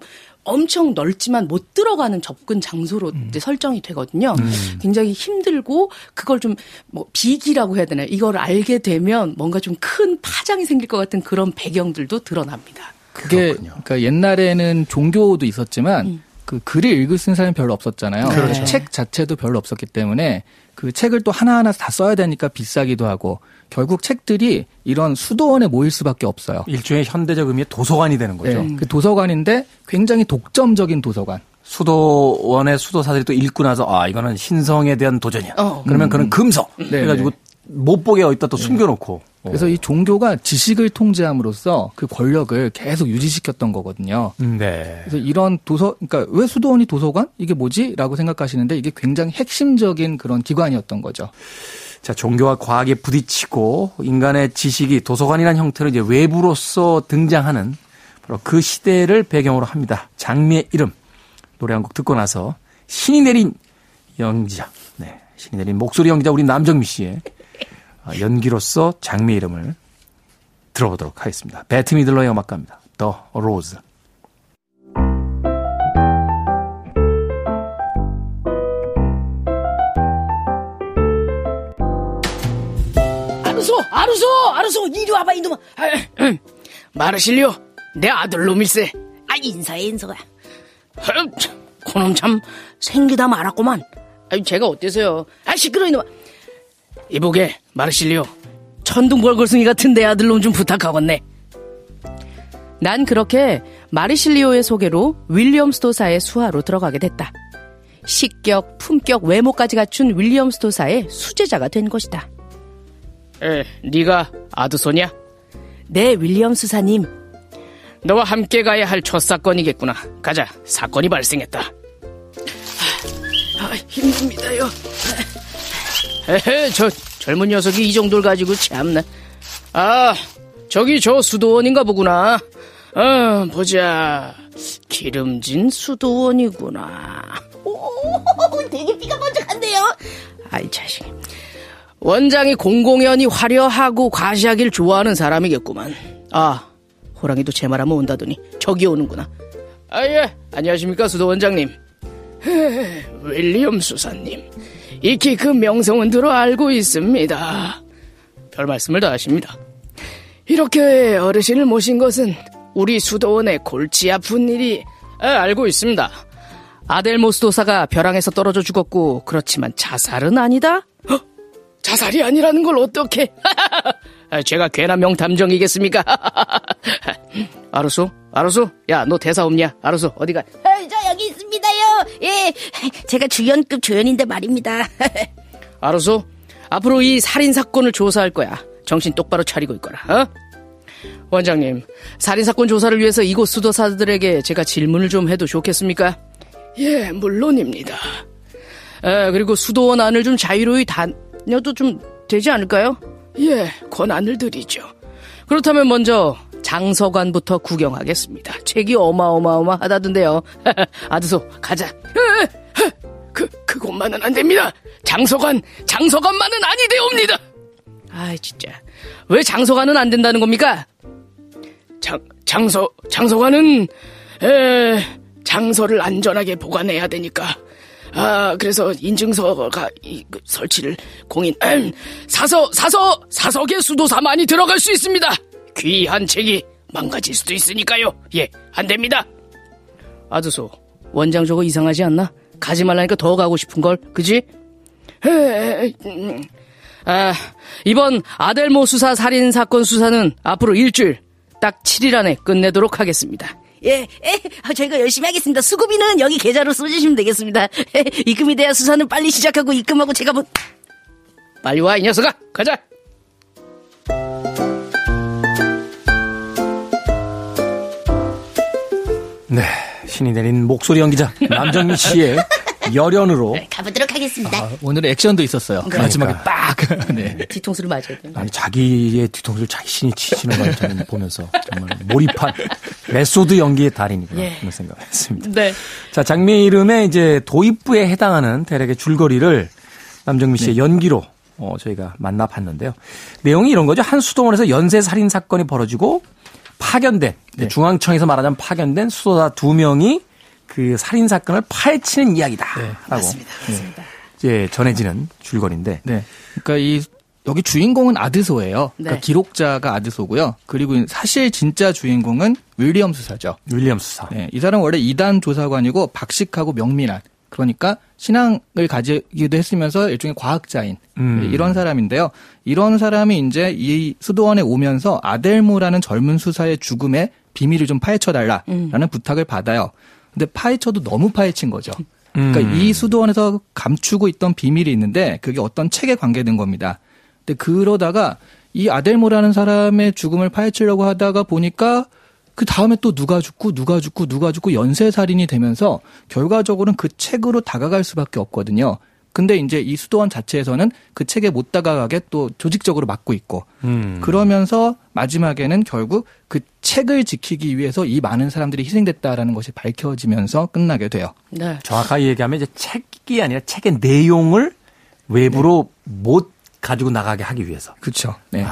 Speaker 3: 엄청 넓지만 못 들어가는 접근 장소로 이제 설정이 되거든요. 굉장히 힘들고 그걸 좀 뭐 비기라고 해야 되나요? 이걸 알게 되면 뭔가 좀 큰 파장이 생길 것 같은 그런 배경들도 드러납니다.
Speaker 4: 그게
Speaker 1: 그렇군요.
Speaker 4: 그러니까 옛날에는 종교도 있었지만
Speaker 3: 음.
Speaker 4: 그 글을 읽을 수 있는 사람이 별로 없었잖아요.
Speaker 3: 그렇죠.
Speaker 4: 책 자체도 별로 없었기 때문에 그 책을 또 하나하나 다 써야 되니까 비싸기도 하고 결국 책들이 이런 수도원에 모일 수밖에 없어요.
Speaker 1: 일종의 현대적 의미의 도서관이 되는 거죠.
Speaker 4: 네, 그 도서관인데 굉장히 독점적인 도서관.
Speaker 1: 수도원의 수도사들이 또 읽고 나서 아 이거는 신성에 대한 도전이야.
Speaker 5: 어.
Speaker 1: 그러면 그는 금성.
Speaker 4: 네,
Speaker 1: 그래가지고 못 보게 어디다 또 숨겨놓고.
Speaker 4: 그래서 이 종교가 지식을 통제함으로써 그 권력을 계속 유지시켰던 거거든요.
Speaker 1: 음, 네.
Speaker 4: 그래서 이런 도서, 그러니까 왜 수도원이 도서관? 이게 뭐지? 라고 생각하시는데 이게 굉장히 핵심적인 그런 기관이었던 거죠.
Speaker 1: 자, 종교와 과학에 부딪히고 인간의 지식이 도서관이라는 형태로 이제 외부로서 등장하는 바로 그 시대를 배경으로 합니다. 장미의 이름. 노래 한 곡 듣고 나서 신이 내린 연기자. 네. 신이 내린 목소리 연기자 우리 남정미 씨의 아, 연기로서 장미의 이름을 들어보도록 하겠습니다. 베트 미들러의 음악 갑니다. The Rose.
Speaker 5: 아르소, 아르소, 이리 와봐, 이놈아.
Speaker 3: 마르실리오, 내 아들 놈일세.
Speaker 5: 아, 인사해, 인사가.
Speaker 3: 흠, 그놈 참 생기다 말았구만.
Speaker 5: 아니, 제가 어때서요? 아, 시끄러, 이놈아.
Speaker 3: 이보게, 마르실리오.
Speaker 5: 천둥벌걸숭이 같은 내 아들 놈 좀 부탁하겠네. 난 그렇게 마르실리오의 소개로 윌리엄 스토사의 수하로 들어가게 됐다. 식격, 품격, 외모까지 갖춘 윌리엄 스토사의 수제자가 된 것이다.
Speaker 3: 에, 네가 아드소냐?
Speaker 5: 네, 윌리엄 수사님.
Speaker 3: 너와 함께 가야 할 첫 사건이겠구나. 가자, 사건이 발생했다.
Speaker 5: 아, 힘듭니다요.
Speaker 3: 에헤, 저 젊은 녀석이 이 정도를 가지고 참나. 아, 저기 저 수도원인가 보구나. 어, 보자. 기름진 수도원이구나.
Speaker 5: 오, <laughs> 되게 피가 번쩍한데요. 아이, 자식.
Speaker 3: 원장이 공공연히 화려하고 과시하길 좋아하는 사람이겠구만. 아, 호랑이도 제 말하면 온다더니 저기 오는구나. 아, 예. 안녕하십니까, 수도 원장님. 헤, <laughs> 윌리엄 수사님. 익히 그 명성은 들어 알고 있습니다. 별 말씀을 다 하십니다. 이렇게 어르신을 모신 것은 우리 수도원의 골치 아픈 일이 아, 알고 있습니다. 아델모스 도사가 벼랑에서 떨어져 죽었고 그렇지만 자살은 아니다? 어? 자살이 아니라는 걸 어떻게? <laughs> 제가 괜한 명탐정이겠습니까? <laughs> 아르소, 아르소, 야너 대사 없냐? 아르소 어디가?
Speaker 6: 아, 저 여기 있습니다요. 예, 제가 주연급 조연인데 말입니다. <laughs>
Speaker 3: 아르소, 앞으로 이 살인 사건을 조사할 거야. 정신 똑바로 차리고 있거라. 어? 원장님, 살인 사건 조사를 위해서 이곳 수도사들에게 제가 질문을 좀 해도 좋겠습니까? 예, 물론입니다. 에, 그리고 수도원 안을 좀 자유로이 다녀도 좀 되지 않을까요? 예, 권한을 드리죠. 그렇다면 먼저 장서관부터 구경하겠습니다. 책이 어마어마어마하다던데요. <laughs> 아드소, 가자. 그, 그곳만은 안 됩니다. 장서관, 장서관만은 아니되옵니다. 아, 진짜. 왜 장서관은 안 된다는 겁니까? 장, 장서, 장서관은, 에, 장서를 안전하게 보관해야 되니까. 아, 그래서 인증서가 이, 그, 설치를 공인, 음, 사서, 사서, 사석에 수도사 많이 들어갈 수 있습니다. 귀한 책이 망가질 수도 있으니까요. 예, 안 됩니다. 아드소, 원장 저거 이상하지 않나? 가지 말라니까 더 가고 싶은 걸, 그지? 에, 음, 아, 이번 아델모 수사 살인 사건 수사는 앞으로 일주일, 딱 7일 안에 끝내도록 하겠습니다.
Speaker 6: 예, 예, 아, 저희가 열심히 하겠습니다. 수고비는 여기 계좌로 써주시면 되겠습니다. 예, 입금이 돼야 수사는 빨리 시작하고 입금하고 제가 뭐
Speaker 3: 빨리 와, 이 녀석아! 가자!
Speaker 1: 네. 신이 내린 목소리 연기자 남정미 씨의 열연으로
Speaker 6: 가보도록 하겠습니다.
Speaker 4: 아, 오늘은 액션도 있었어요. 마지막에 빡. 네.
Speaker 5: 뒤통수를 맞아야 돼.
Speaker 1: 아니 자기의 뒤통수를 자기 신이 치시는 걸 저는 <laughs> 보면서 정말 몰입한 메소드 연기의 달인이구나
Speaker 5: 예.
Speaker 1: 그런 생각을 했습니다.
Speaker 5: 네.
Speaker 1: 자 장미 이름의 이제 도입부에 해당하는 대략의 줄거리를 남정미 씨의 연기로 어, 저희가 만나봤는데요. 내용이 이런 거죠. 한 수도원에서 연쇄 살인 사건이 벌어지고 파견된 중앙청에서 말하자면 파견된 수도사 두 명이 그 살인 사건을 파헤치는 이야기다라고
Speaker 5: 맞습니다. 맞습니다.
Speaker 1: 이제 전해지는 줄거리인데
Speaker 4: 네. 그러니까 이 여기 주인공은 아드소예요. 그러니까
Speaker 5: 네.
Speaker 4: 기록자가 아드소고요. 그리고 사실 진짜 주인공은 윌리엄 수사죠.
Speaker 1: 윌리엄 수사.
Speaker 4: 네, 이 사람 은 원래 이단 조사관이고 박식하고 명민한 그러니까 신앙을 가지기도 했으면서 일종의 과학자인
Speaker 1: 음.
Speaker 4: 네, 이런 사람인데요. 이런 사람이 이제 이 수도원에 오면서 아델모라는 젊은 수사의 죽음의 비밀을 좀 파헤쳐 달라라는 부탁을 받아요. 근데 파헤쳐도 너무 파헤친 거죠. 그러니까
Speaker 1: 음.
Speaker 4: 이 수도원에서 감추고 있던 비밀이 있는데 그게 어떤 책에 관계된 겁니다. 근데 그러다가 이 아델모라는 사람의 죽음을 파헤치려고 하다가 보니까 그 다음에 또 누가 죽고 누가 죽고 누가 죽고 연쇄 살인이 되면서 결과적으로는 그 책으로 다가갈 수밖에 없거든요. 근데 이제 이 수도원 자체에서는 그 책에 못 다가가게 또 조직적으로 막고 있고
Speaker 1: 음.
Speaker 4: 그러면서 마지막에는 결국 그 책을 지키기 위해서 이 많은 사람들이 희생됐다라는 것이 밝혀지면서 끝나게 돼요.
Speaker 3: 네.
Speaker 1: 정확하게 얘기하면 이제 책이 아니라 책의 내용을 외부로 못 가지고 나가게 하기 위해서.
Speaker 4: 그렇죠. 네.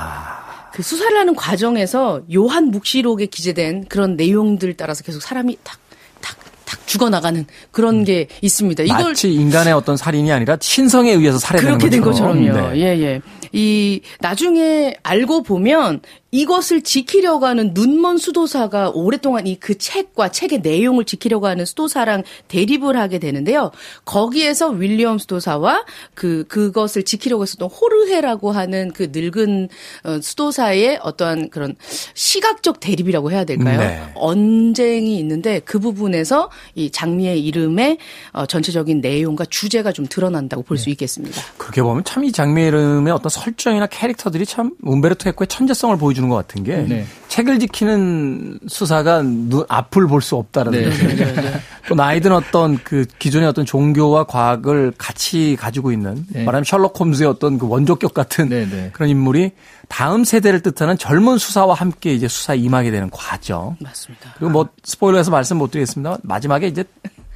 Speaker 3: 그 수사를 하는 과정에서 요한 묵시록에 기재된 그런 내용들 따라서 계속 사람이 탁, 탁, 탁 죽어나가는 그런 게 있습니다. 이걸
Speaker 1: 마치 인간의 어떤 살인이 아니라 신성에 의해서 살해되는
Speaker 3: 그렇게 된
Speaker 1: 것처럼.
Speaker 3: 것처럼요.
Speaker 1: 네.
Speaker 3: 예, 예. 이, 나중에 알고 보면 이것을 지키려고 하는 눈먼 수도사가 오랫동안 이 그 책과 책의 내용을 지키려고 하는 수도사랑 대립을 하게 되는데요. 거기에서 윌리엄 수도사와 그, 그것을 지키려고 했었던 호르헤라고 하는 그 늙은 어, 수도사의 어떠한 그런 시각적 대립이라고 해야 될까요?
Speaker 1: 네.
Speaker 3: 언쟁이 있는데 그 부분에서 이 장미의 이름의 어, 전체적인 내용과 주제가 좀 드러난다고 볼수 있겠습니다.
Speaker 1: 그렇게 보면 참 이 장미 이름의 어떤 설정이나 캐릭터들이 참 um베르토 에코의 천재성을 보여주는 것 같은 게
Speaker 4: 네.
Speaker 1: 책을 지키는 수사가 눈 앞을 볼 수 없다는
Speaker 4: 네.
Speaker 1: 네. 또 나이 든 어떤 그 기존의 어떤 종교와 과학을 같이 가지고 있는
Speaker 4: 네.
Speaker 1: 말하면 셜록 홈즈의 어떤 그 원조격 같은
Speaker 4: 네, 네.
Speaker 1: 그런 인물이 다음 세대를 뜻하는 젊은 수사와 함께 이제 수사에 임하게 되는 과정.
Speaker 3: 맞습니다.
Speaker 1: 그리고 뭐 스포일러해서 말씀 못 드리겠습니다. 마지막에 이제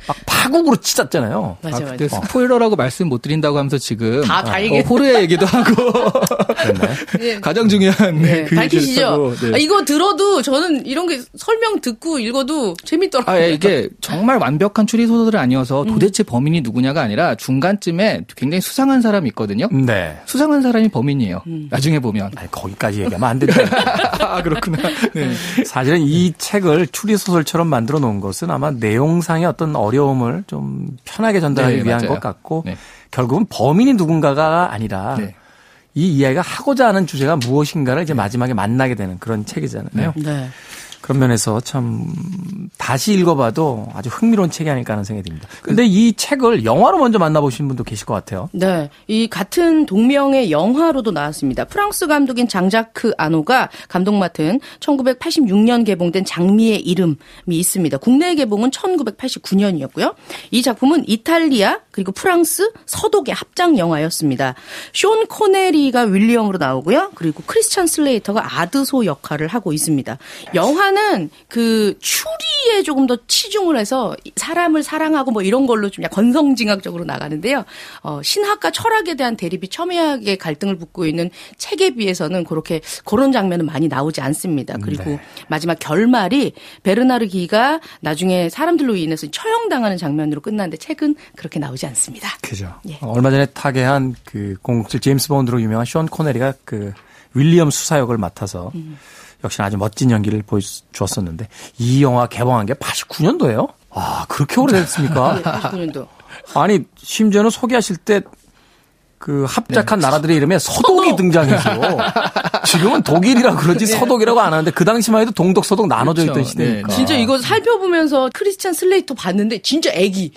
Speaker 1: 막 파국으로 찢었잖아요.
Speaker 3: 맞아요,
Speaker 4: 아,
Speaker 3: 맞아요.
Speaker 4: 그때 스포일러라고 말씀 못 드린다고 하면서 지금
Speaker 3: 다- 다
Speaker 4: 어,
Speaker 3: 얘기해.
Speaker 4: 호르의 얘기도 하고?
Speaker 3: 예. <laughs>
Speaker 4: 가장 중요한
Speaker 3: 네,
Speaker 4: 그
Speaker 3: 밝히시죠?
Speaker 4: 네.
Speaker 3: 아, 이거 들어도 저는 이런 게 설명 듣고 읽어도 재밌더라고요.
Speaker 4: 아, 예, 이게 정말 완벽한 추리 소설은 아니어서 도대체 범인이 누구냐가 아니라 중간쯤에 굉장히 수상한 사람이 있거든요.
Speaker 1: 네.
Speaker 4: 수상한 사람이 범인이에요. 나중에 보면.
Speaker 1: 아니, 거기까지 얘기하면 안 된다. <laughs>
Speaker 4: 아, 그렇구나. 네.
Speaker 1: 사실은 이 책을 추리 소설처럼 만들어 놓은 것은 아마 내용상의 어떤 어 려움을 좀 편하게 전달하기
Speaker 4: 네,
Speaker 1: 위한
Speaker 4: 맞아요.
Speaker 1: 것 같고
Speaker 4: 네.
Speaker 1: 결국은 범인이 누군가가 아니라
Speaker 4: 네.
Speaker 1: 이 이야기가 하고자 하는 주제가 무엇인가를 이제 마지막에 만나게 되는 그런 책이잖아요.
Speaker 3: 네.
Speaker 1: 그런 면에서 참 다시 읽어봐도 아주 흥미로운 책이 아닐까 하는 생각이 듭니다. 근데 이 책을 영화로 먼저 만나보신 분도 계실 것 같아요.
Speaker 3: 네. 이 같은 동명의 영화로도 나왔습니다. 프랑스 감독인 장자크 아노가 감독 맡은 1986년 개봉된 장미의 이름이 있습니다. 국내 개봉은 1989년이었고요. 이 작품은 이탈리아 그리고 프랑스 서독의 합작 영화였습니다. 쇼 코네리가 윌리엄으로 나오고요. 그리고 크리스찬 슬레이터가 아드소 역할을 하고 있습니다. 영화는 그 추리에 조금 더 치중을 해서 사람을 사랑하고 뭐 이런 걸로 좀 약간 건성징악적으로 나가는데요. 어, 신학과 철학에 대한 대립이 첨예하게 갈등을 붓고 있는 책에 비해서는 그렇게 그런 장면은 많이 나오지 않습니다. 그리고
Speaker 1: 네.
Speaker 3: 마지막 결말이 베르나르 기가 나중에 사람들로 인해서 처형당하는 장면으로 끝났는데 책은 그렇게 나오지 않습니다.
Speaker 1: 그죠.
Speaker 3: 예.
Speaker 1: 어, 얼마 전에 타계한 그007 제임스 본드로 유명한 쇼 코네리가 그 윌리엄 수사역을 맡아서 역시나 아주 멋진 연기를 보여주었었는데 이 영화 개봉한 게 89년도예요? 아 그렇게 오래됐습니까?
Speaker 3: 89년도.
Speaker 1: 아니 심지어는 소개하실 때 그 합작한 나라들의 이름에 서독이 등장해서 <laughs> 지금은 독일이라 그러지 서독이라고 안 하는데 그 당시만 해도 동독 서독 나눠져
Speaker 4: 그렇죠.
Speaker 1: 있던 시대니까.
Speaker 4: 네,
Speaker 3: 진짜 이거 살펴보면서 크리스찬 슬레이터 봤는데 진짜 애기.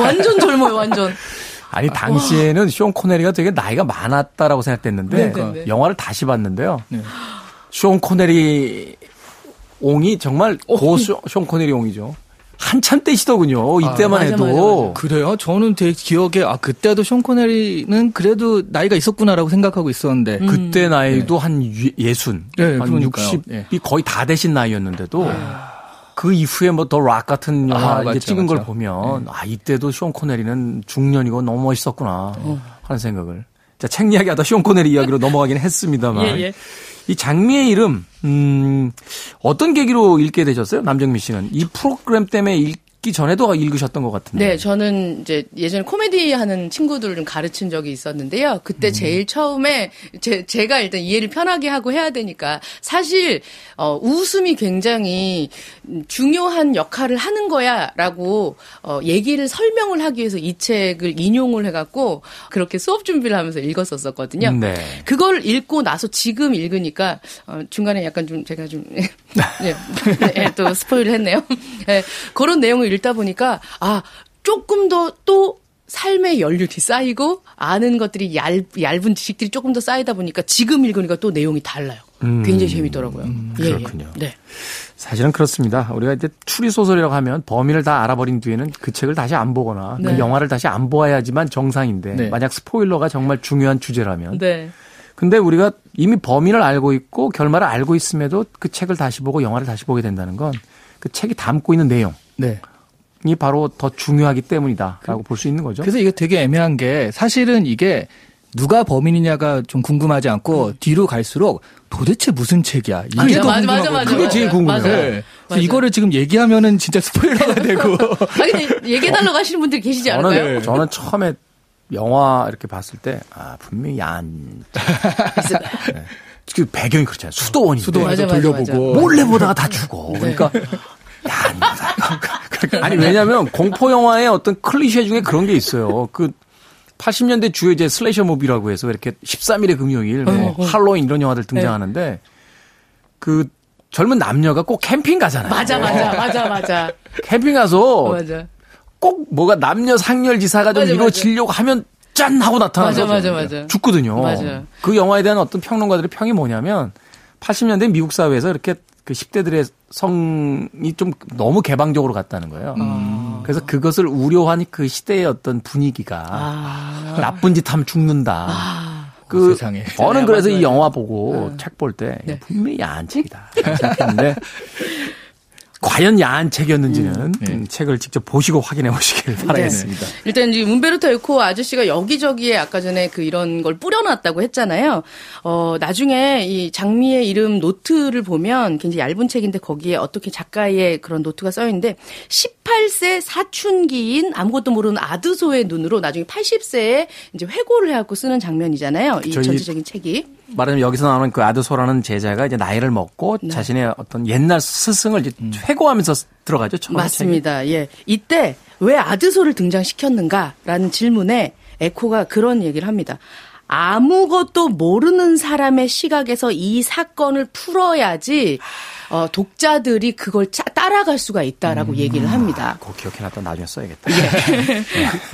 Speaker 3: 완전 젊어요, 완전.
Speaker 1: 아니 당시에는 숀 코네리가 되게 나이가 많았다라고 생각됐는데
Speaker 3: 네, 네, 네.
Speaker 1: 영화를 다시 봤는데요.
Speaker 4: 네.
Speaker 1: 숀 코네리 옹이 정말 고 숀 코네리 옹이죠. 한참 때시더군요. 이때만
Speaker 3: 맞아,
Speaker 1: 해도.
Speaker 3: 맞아, 맞아.
Speaker 4: 그래요? 저는 되게 기억에 아 그때도 쇼 코네리는 그래도 나이가 있었구나라고 생각하고 있었는데
Speaker 1: 그때 나이도 한 유- 예순,
Speaker 4: 네,
Speaker 1: 한
Speaker 4: 그러니까요.
Speaker 1: 60이
Speaker 4: 네.
Speaker 1: 거의 다 되신 나이였는데도 그 이후에 뭐 더 락 같은 영화
Speaker 4: 아,
Speaker 1: 이제
Speaker 4: 맞죠,
Speaker 1: 찍은 걸
Speaker 4: 맞죠.
Speaker 1: 보면 아 이때도 쇼 코네리는 중년이고 너무 멋있었구나
Speaker 3: 어.
Speaker 1: 하는 생각을. 자, 책 이야기하다 쇼 코네리 이야기로 넘어가긴 했습니다만
Speaker 3: 예, 예.
Speaker 1: 이 장미의 이름 음, 어떤 계기로 읽게 되셨어요, 남정미 씨는. 이 프로그램 때문에 읽 기 전에도 읽으셨던 것 같은데.
Speaker 3: 네, 저는 이제 예전에 코미디 하는 친구들을 좀 가르친 적이 있었는데요. 그때 제일 처음에 제, 제가 일단 이해를 편하게 하고 해야 되니까 사실 어, 웃음이 굉장히 중요한 역할을 하는 거야라고 어, 얘기를 설명을 하기 위해서 이 책을 인용을 해갖고 그렇게 수업 준비를 하면서 읽었었거든요.
Speaker 1: 네.
Speaker 3: 그걸 읽고 나서 지금 읽으니까 어, 중간에 약간 좀 제가 좀 예, <laughs> 예, 또 스포일을 했네요. 예, 그런 내용을 읽다 보니까 아 조금 더또 삶의 연륜이 쌓이고 아는 것들이 얇, 얇은 지식들이 조금 더 쌓이다 보니까 지금 읽으니까 또 내용이 달라요. 굉장히 재밌더라고요. 예, 예.
Speaker 1: 그렇군요.
Speaker 3: 네.
Speaker 1: 사실은 그렇습니다. 우리가 이제 추리 소설이라고 하면 범인을 다 알아버린 뒤에는 그 책을 다시 안 보거나
Speaker 3: 네.
Speaker 1: 그 영화를 다시 안 보아야지만 정상인데
Speaker 4: 네.
Speaker 1: 만약 스포일러가 정말 중요한 주제라면
Speaker 3: 네.
Speaker 1: 근데 우리가 이미 범인을 알고 있고 결말을 알고 있음에도 그 책을 다시 보고 영화를 다시 보게 된다는 건 그 책이 담고 있는 내용 이
Speaker 4: 네.
Speaker 1: 바로 더 중요하기 때문이다라고 볼 수 있는 거죠.
Speaker 4: 그래서 이게 되게 애매한 게 사실은 이게 누가 범인이냐가 좀 궁금하지 않고 뒤로 갈수록 도대체 무슨 책이야 이게
Speaker 3: 맞아,
Speaker 4: 더
Speaker 3: 맞아,
Speaker 4: 궁금하고
Speaker 3: 맞아, 맞아,
Speaker 1: 그게
Speaker 3: 맞아.
Speaker 1: 제일 궁금해요.
Speaker 4: 네. 그래서 이거를 지금 얘기하면은 진짜 스포일러가 <laughs> 되고
Speaker 3: 아 근데 얘기해달라고 하시는 분들이 계시지 않을까요?
Speaker 1: 저는 저는 처음에 영화 이렇게 봤을 때 아 분명히 야한 네. 그 배경이 그렇잖아요. 수도원인데
Speaker 4: 수도원에서
Speaker 3: 맞아, 맞아,
Speaker 4: 돌려보고
Speaker 1: 몰래 보다가 다 죽어. 그러니까 야, 아니 왜냐하면 공포 영화의 어떤 클리셰 중에 그런 게 있어요. 그 80년대 주요 이제 슬래셔 무비라고 해서 이렇게 13일의 금요일, 뭐 할로윈 이런 영화들 등장하는데 그 젊은 남녀가 꼭 캠핑 가잖아요.
Speaker 3: 맞아 맞아 맞아 맞아
Speaker 1: 캠핑 가서
Speaker 3: 맞아
Speaker 1: 꼭 뭐가 남녀 상렬 지사가 좀
Speaker 3: 맞아,
Speaker 1: 이루어지려고 하면 짠 하고 나타나죠.
Speaker 3: 맞아, 맞아, 맞아.
Speaker 1: 죽거든요.
Speaker 3: 맞아.
Speaker 1: 그 영화에 대한 어떤 평론가들의 평이 뭐냐면 80년대 미국 사회에서 이렇게 그 10대들의 성이 좀 너무 개방적으로 갔다는 거예요.
Speaker 3: 음.
Speaker 1: 그래서 그것을 우려한 그 시대의 어떤 분위기가
Speaker 3: 아.
Speaker 1: 나쁜 짓 하면 죽는다. 그
Speaker 4: 세상에.
Speaker 1: 저는
Speaker 3: 네,
Speaker 1: 그래서 이
Speaker 3: 맞아.
Speaker 1: 영화 보고 책 볼때
Speaker 3: 네.
Speaker 1: 분명히 야한 책이다 생각했는데 <laughs> 과연 야한 책이었는지는
Speaker 4: 네.
Speaker 1: 음, 책을 직접 보시고 확인해 보시길 바라겠습니다.
Speaker 3: 일단 이제 움베르토 에코 아저씨가 여기저기에 아까 전에 그 이런 걸 뿌려놨다고 했잖아요. 어 나중에 이 장미의 이름 노트를 보면 굉장히 얇은 책인데 거기에 어떻게 작가의 그런 노트가 써 있는데 18세 사춘기인 아무것도 모르는 아드소의 눈으로 나중에 80세에 이제 회고를 해갖고 쓰는 장면이잖아요. 이 전체적인 책이.
Speaker 1: 말하자면 여기서 나오는 그 아드소라는 제자가 이제 나이를 먹고
Speaker 3: 네.
Speaker 1: 자신의 어떤 옛날 스승을 이제 회고하면서 들어가죠. 처음에
Speaker 3: 맞습니다. 예. 이때 왜 아드소를 등장시켰는가라는 질문에 에코가 그런 얘기를 합니다. 아무것도 모르는 사람의 시각에서 이 사건을 풀어야지 어, 독자들이 그걸 짜- 따라갈 수가 있다라고 얘기를 합니다.
Speaker 1: 그거 기억해놨다 나중에 써야겠다.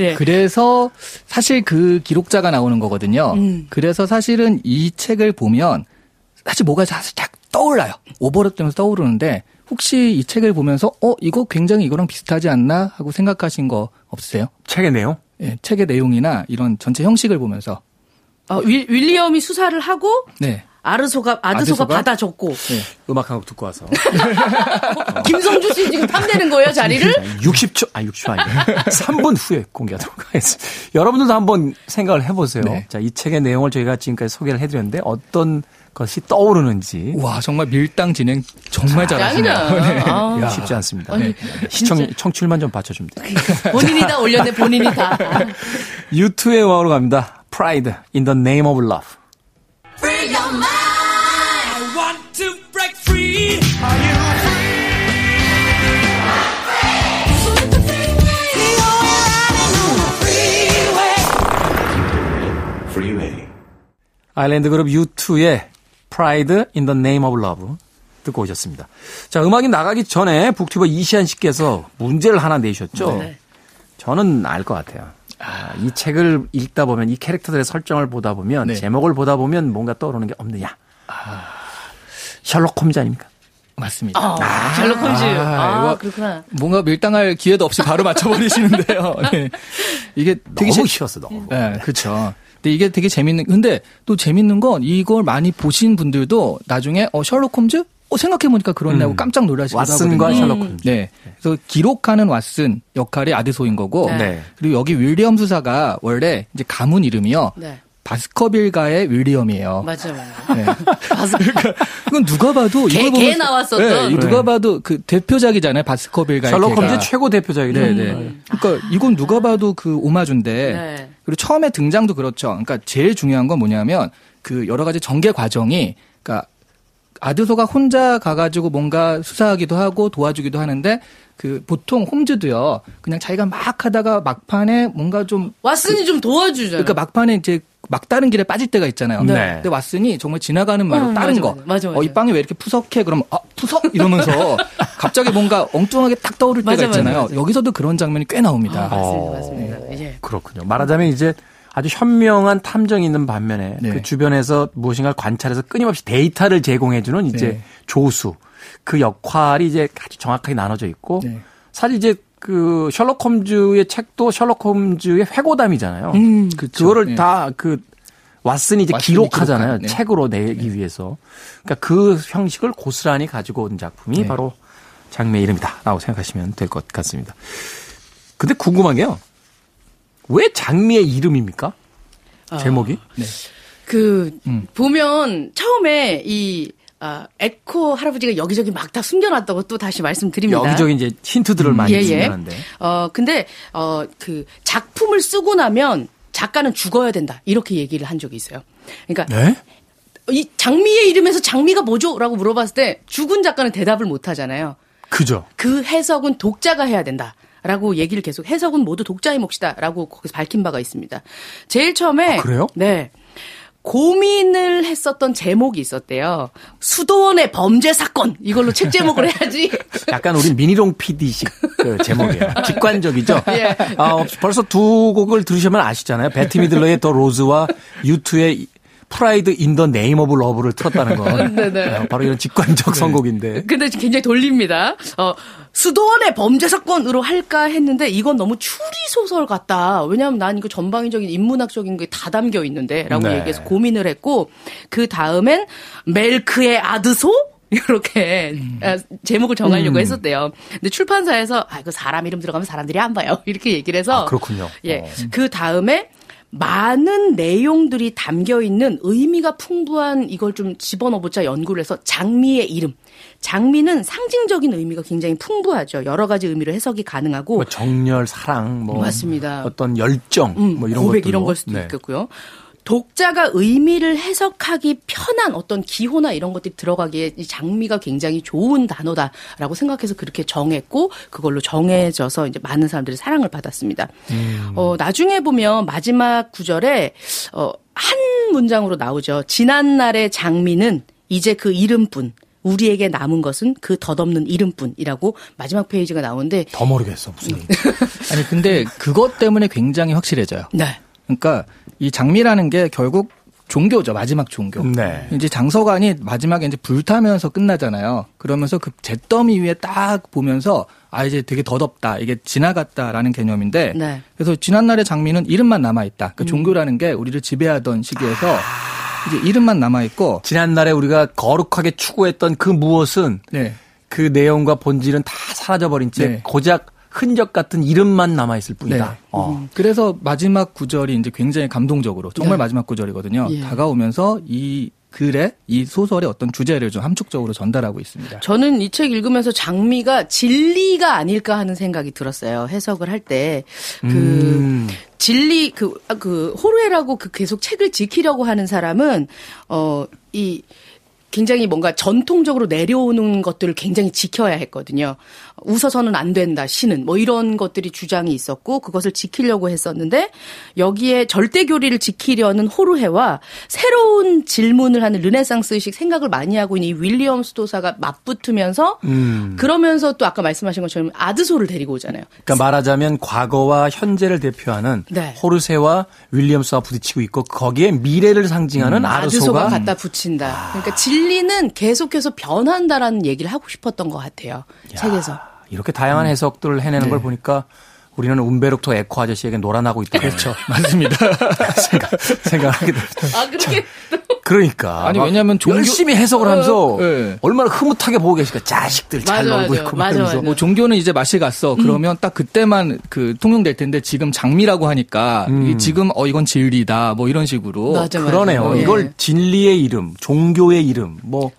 Speaker 3: 예. <laughs>
Speaker 4: 그래서 사실 그 기록자가 나오는 거거든요.
Speaker 3: 음.
Speaker 4: 그래서 사실은 이 책을 보면 사실 뭐가 살짝 떠올라요. 오버랩 되면서 떠오르는데 혹시 이 책을 보면서 어 이거 굉장히 이거랑 비슷하지 않나 하고 생각하신 거 없으세요?
Speaker 1: 책의 내용?
Speaker 4: 예, 책의 내용이나 이런 전체 형식을 보면서
Speaker 3: 어, 윌, 윌리엄이 수사를 하고
Speaker 4: 네.
Speaker 3: 아르소가 아드소가
Speaker 4: 아드소가?
Speaker 3: 받아줬고
Speaker 1: 음악 한 곡 듣고 와서. <laughs>
Speaker 3: 김성주 씨 지금 탐내는 거예요 자리를?
Speaker 1: 60초, 아, 60초 아니에요. <laughs> 3분 후에 공개하도록 하겠습니다. 여러분들도 한번 생각을 해보세요.
Speaker 4: 네.
Speaker 1: 자, 이 책의 내용을 저희가 지금까지 소개를 해드렸는데 어떤 것이 떠오르는지
Speaker 4: 와 정말 밀당 진행 정말 잘하시네요.
Speaker 3: 짱이다. <laughs> 아우,
Speaker 1: 쉽지 않습니다.
Speaker 3: 아니,
Speaker 1: 네. 시청, 청취율만 좀 받쳐주면 돼요.
Speaker 3: 본인이 다 올렸네 본인이 다.
Speaker 1: 유투의 음악으로 갑니다. Pride in the name of love. 아일랜드 그룹 U2의 Pride in the Name of Love 듣고 오셨습니다. 자, 음악이 나가기 전에 북튜버 이시안 씨께서 문제를 하나 내셨죠.
Speaker 3: 네.
Speaker 1: 저는 알 것 같아요. 아, 이 책을 읽다 보면 이 캐릭터들의 설정을 보다 보면
Speaker 4: 네.
Speaker 1: 제목을 보다 보면 뭔가 떠오르는 게 없느냐. 셜록 홈즈 아닙니까?
Speaker 4: 맞습니다.
Speaker 3: 아, 셜록 홈즈. 아,
Speaker 4: 이거-
Speaker 3: 그렇구나.
Speaker 4: 뭔가 밀당할 기회도 없이 바로 맞춰버리시는데요. <laughs> 네. 이게 되게
Speaker 1: 너무
Speaker 4: 재-
Speaker 1: 쉬웠어, 너무.
Speaker 4: 네, 그렇죠. 근데 이게 되게 재밌는. 근데 또 재밌는 건 이걸 많이 보신 분들도 나중에 어 셜록 홈즈? 어 생각해 보니까 그렇네 하고
Speaker 1: 음.
Speaker 4: 깜짝 놀라시기도
Speaker 1: 왓슨과
Speaker 4: 하거든요.
Speaker 1: 셜록 홈즈.
Speaker 4: 네. 그래서 기록하는 왓슨 역할이 아드소인 거고.
Speaker 1: 네.
Speaker 4: 그리고 여기 윌리엄 수사가 원래 이제 가문 이름이요.
Speaker 3: 네.
Speaker 4: 바스커빌가의 윌리엄이에요.
Speaker 3: 맞아, 맞아.
Speaker 4: 네. <laughs> 그러니까 이건 누가 봐도
Speaker 3: 개-
Speaker 4: 이걸
Speaker 3: 개
Speaker 4: 보면
Speaker 3: 나왔었던.
Speaker 4: 네, 이거 누가
Speaker 1: 네.
Speaker 4: 봐도 그 대표작이잖아요. 바스커빌가의
Speaker 1: 셜록
Speaker 4: 개가.
Speaker 1: 홈즈 최고 대표작이죠.
Speaker 4: 네, 네. 그러니까 이건 누가 봐도 그 오마주인데
Speaker 3: 네.
Speaker 4: 그리고 처음에 등장도 그렇죠. 그러니까 제일 중요한 건 뭐냐면 그 여러 가지 전개 과정이 그러니까 아드소가 혼자 가가지고 뭔가 수사하기도 하고 도와주기도 하는데 그 보통 홈즈도요 그냥 자기가 막 하다가 막판에 뭔가 좀
Speaker 3: 왓슨이 좀 도와주잖아.
Speaker 4: 그러니까 막판에 이제 막다른 길에 빠질 때가 있잖아요.
Speaker 1: 네.
Speaker 4: 근데 왔으니 정말 지나가는 말로
Speaker 3: 음,
Speaker 4: 다른
Speaker 3: 맞아,
Speaker 4: 거.
Speaker 3: 맞아, 맞아, 맞아.
Speaker 4: 어, 이 빵이 왜 이렇게 푸석해? 그러면 아 푸석 이러면서 <laughs> 갑자기 뭔가 엉뚱하게 딱 떠오를 때가 있잖아요.
Speaker 3: 맞아.
Speaker 4: 여기서도 그런 장면이 꽤 나옵니다.
Speaker 3: 아, 맞습니다,
Speaker 1: 어.
Speaker 3: 맞습니다. 예.
Speaker 1: 그렇군요. 말하자면 이제 아주 현명한 탐정이 있는 반면에
Speaker 4: 네.
Speaker 1: 그 주변에서 무엇인가를 관찰해서 끊임없이 데이터를 제공해주는 이제
Speaker 4: 네.
Speaker 1: 조수 그 역할이 이제 아주 정확하게 나눠져 있고
Speaker 4: 네.
Speaker 1: 사실 이제 그 셜록 홈즈의 책도 셜록 홈즈의 회고담이잖아요.
Speaker 4: 그쵸.
Speaker 1: 그거를
Speaker 4: 네.
Speaker 1: 다그 왓슨이 이제
Speaker 4: 왓슨이
Speaker 1: 기록하잖아요.
Speaker 4: 기록한, 네.
Speaker 1: 책으로 내기 위해서. 그러니까 그 형식을 고스란히 가지고 온 작품이
Speaker 4: 네.
Speaker 1: 바로 장미의 이름이다라고 생각하시면 될 것 같습니다. 근데 궁금한 게요. 왜 장미의 이름입니까? 제목이?
Speaker 4: 네.
Speaker 3: 그
Speaker 4: 음.
Speaker 3: 보면 처음에 이 아, 에코 할아버지가 여기저기 막 다 숨겨놨다고 또 다시 말씀드립니다.
Speaker 1: 여기저기 이제 힌트들을 많이
Speaker 3: 예, 예.
Speaker 1: 주는데.
Speaker 3: 어, 근데, 어, 그, 작품을 쓰고 나면 작가는 죽어야 된다. 이렇게 얘기를 한 적이 있어요. 그러니까,
Speaker 1: 네?
Speaker 3: 이 장미의 이름에서 장미가 뭐죠? 라고 물어봤을 때 죽은 작가는 대답을 못 하잖아요.
Speaker 1: 그죠.
Speaker 3: 그 해석은 독자가 해야 된다. 라고 얘기를 계속 해석은 모두 독자의 몫이다. 라고 거기서 밝힌 바가 있습니다. 제일 처음에.
Speaker 1: 아, 그래요?
Speaker 3: 네. 고민을 했었던 제목이 있었대요. 수도원의 범죄 사건. 이걸로 책 제목을 해야지. <laughs>
Speaker 1: 약간 우리 미니롱 PD식 그 제목이에요. <laughs> 직관적이죠.
Speaker 3: 예.
Speaker 1: 아, 벌써 두 곡을 들으시면 아시잖아요. 베트 미들러의 The Rose와 U2의 Pride In the Name of Love를 틀었다는 건
Speaker 3: 네네. <laughs>
Speaker 1: 어, 바로 이런 직관적 선곡인데.
Speaker 3: 근데 굉장히 돌립니다. 어, 수도원의 범죄 사건으로 할까 했는데 이건 너무 추리 소설 같다. 왜냐하면 난 이거 전방위적인 인문학적인 게 다 담겨 있는데라고
Speaker 1: 네.
Speaker 3: 얘기해서 고민을 했고 그 다음엔 멜크의 아드소 <laughs> 이렇게 아, 제목을 정하려고
Speaker 1: 음.
Speaker 3: 했었대요. 근데 출판사에서 아, 그 사람 이름 들어가면 사람들이 안 봐요. <laughs> 이렇게 얘기를 해서
Speaker 1: 아, 그렇군요.
Speaker 3: 예.
Speaker 1: 어.
Speaker 3: 그 다음에 많은 내용들이 담겨 있는 의미가 풍부한 이걸 좀 집어넣어보자 연구를 해서 장미의 이름. 장미는 상징적인 의미가 굉장히 풍부하죠. 여러 가지 의미로 해석이 가능하고
Speaker 1: 뭐 정열, 사랑, 뭐
Speaker 3: 맞습니다.
Speaker 1: 어떤 열정,
Speaker 3: 음,
Speaker 1: 뭐 이런
Speaker 3: 고백
Speaker 1: 것들로.
Speaker 3: 이런 걸 수도
Speaker 1: 네.
Speaker 3: 있겠고요. 독자가 의미를 해석하기 편한 어떤 기호나 이런 것들이 들어가기에 이 장미가 굉장히 좋은 단어다라고 생각해서 그렇게 정했고 그걸로 정해져서 이제 많은 사람들이 사랑을 받았습니다.
Speaker 1: 음.
Speaker 3: 어, 나중에 보면 마지막 구절에 어, 한 문장으로 나오죠. 지난날의 장미는 이제 그 이름뿐. 우리에게 남은 것은 그 덧없는 이름뿐이라고 마지막 페이지가 나오는데
Speaker 1: 더 모르겠어 무슨 얘기.
Speaker 4: 아니 근데 그것 때문에 굉장히 확실해져요.
Speaker 3: 네.
Speaker 4: 그러니까 이 장미라는 게 결국 종교죠. 마지막 종교.
Speaker 1: 네.
Speaker 4: 이제 장서관이 마지막에 이제 불타면서 끝나잖아요. 그러면서 그 잿더미 위에 딱 보면서 아 이제 되게 덧없다. 이게 지나갔다라는 개념인데
Speaker 3: 네.
Speaker 4: 그래서 지난날의 장미는 이름만 남아 있다. 그 종교라는 게 우리를 지배하던 시기에서 이제 이름만 남아 있고
Speaker 1: 지난날에 우리가 거룩하게 추구했던 그 무엇은
Speaker 4: 네.
Speaker 1: 그 내용과 본질은 다 사라져 버린 채
Speaker 4: 네.
Speaker 1: 고작 흔적 같은 이름만 남아 있을 뿐이다.
Speaker 4: 네.
Speaker 1: 어.
Speaker 4: 그래서 마지막 구절이 이제 굉장히 감동적으로 정말 마지막 구절이거든요.
Speaker 3: 예.
Speaker 4: 다가오면서 이 글에 이 소설의 어떤 주제를 좀 함축적으로 전달하고 있습니다.
Speaker 3: 저는 이 책 읽으면서 장미가 진리가 아닐까 하는 생각이 들었어요. 해석을 할 때. 그,
Speaker 1: 음.
Speaker 3: 진리, 그, 아, 그, 호르에라고 그 계속 책을 지키려고 하는 사람은, 어, 이, 굉장히 뭔가 전통적으로 내려오는 것들을 굉장히 지켜야 했거든요. 웃어서는 안 된다, 신은. 뭐 이런 것들이 주장이 있었고, 그것을 지키려고 했었는데, 여기에 절대 교리를 지키려는 호르헤와 새로운 질문을 하는 르네상스식 생각을 많이 하고 있는 이 윌리엄 스도사가 맞붙으면서,
Speaker 1: 음.
Speaker 3: 그러면서 또 아까 말씀하신 것처럼 아드소를 데리고 오잖아요.
Speaker 1: 그러니까 말하자면 과거와 현재를 대표하는
Speaker 3: 네.
Speaker 1: 호르세와 윌리엄스와 부딪히고 있고 거기에 미래를 상징하는
Speaker 3: 아드소가
Speaker 1: 아르소가
Speaker 3: 갖다 붙인다. 그러니까 진리는 계속해서 변한다라는 얘기를 하고 싶었던 것 같아요. 책에서.
Speaker 1: 이렇게 다양한 해석들을 해내는
Speaker 3: 네.
Speaker 1: 걸 보니까 우리는 움베르토 에코 아저씨에게 놀아나고 있다. 그렇죠. <laughs>
Speaker 4: 맞습니다.
Speaker 1: 생각, 생각하게 됩니다.
Speaker 3: 아, 그렇게.
Speaker 1: 그러니까.
Speaker 4: 아니,
Speaker 1: 막
Speaker 4: 왜냐면 종교-
Speaker 1: 열심히 해석을 하면서
Speaker 4: 네.
Speaker 1: 얼마나 흐뭇하게 보고 계실까. 자식들 잘
Speaker 3: 맞아,
Speaker 1: 놀고
Speaker 3: 맞아.
Speaker 1: 있고
Speaker 3: 맞아. 맞아.
Speaker 4: 뭐 종교는 이제 맛이 갔어. 그러면 딱 그때만 그 통용될 텐데 지금 장미라고 하니까 이 지금 어 이건 진리다. 뭐 이런 식으로.
Speaker 3: 맞아, 맞아.
Speaker 1: 그러네요.
Speaker 3: 예.
Speaker 1: 이걸 진리의 이름, 종교의 이름, 뭐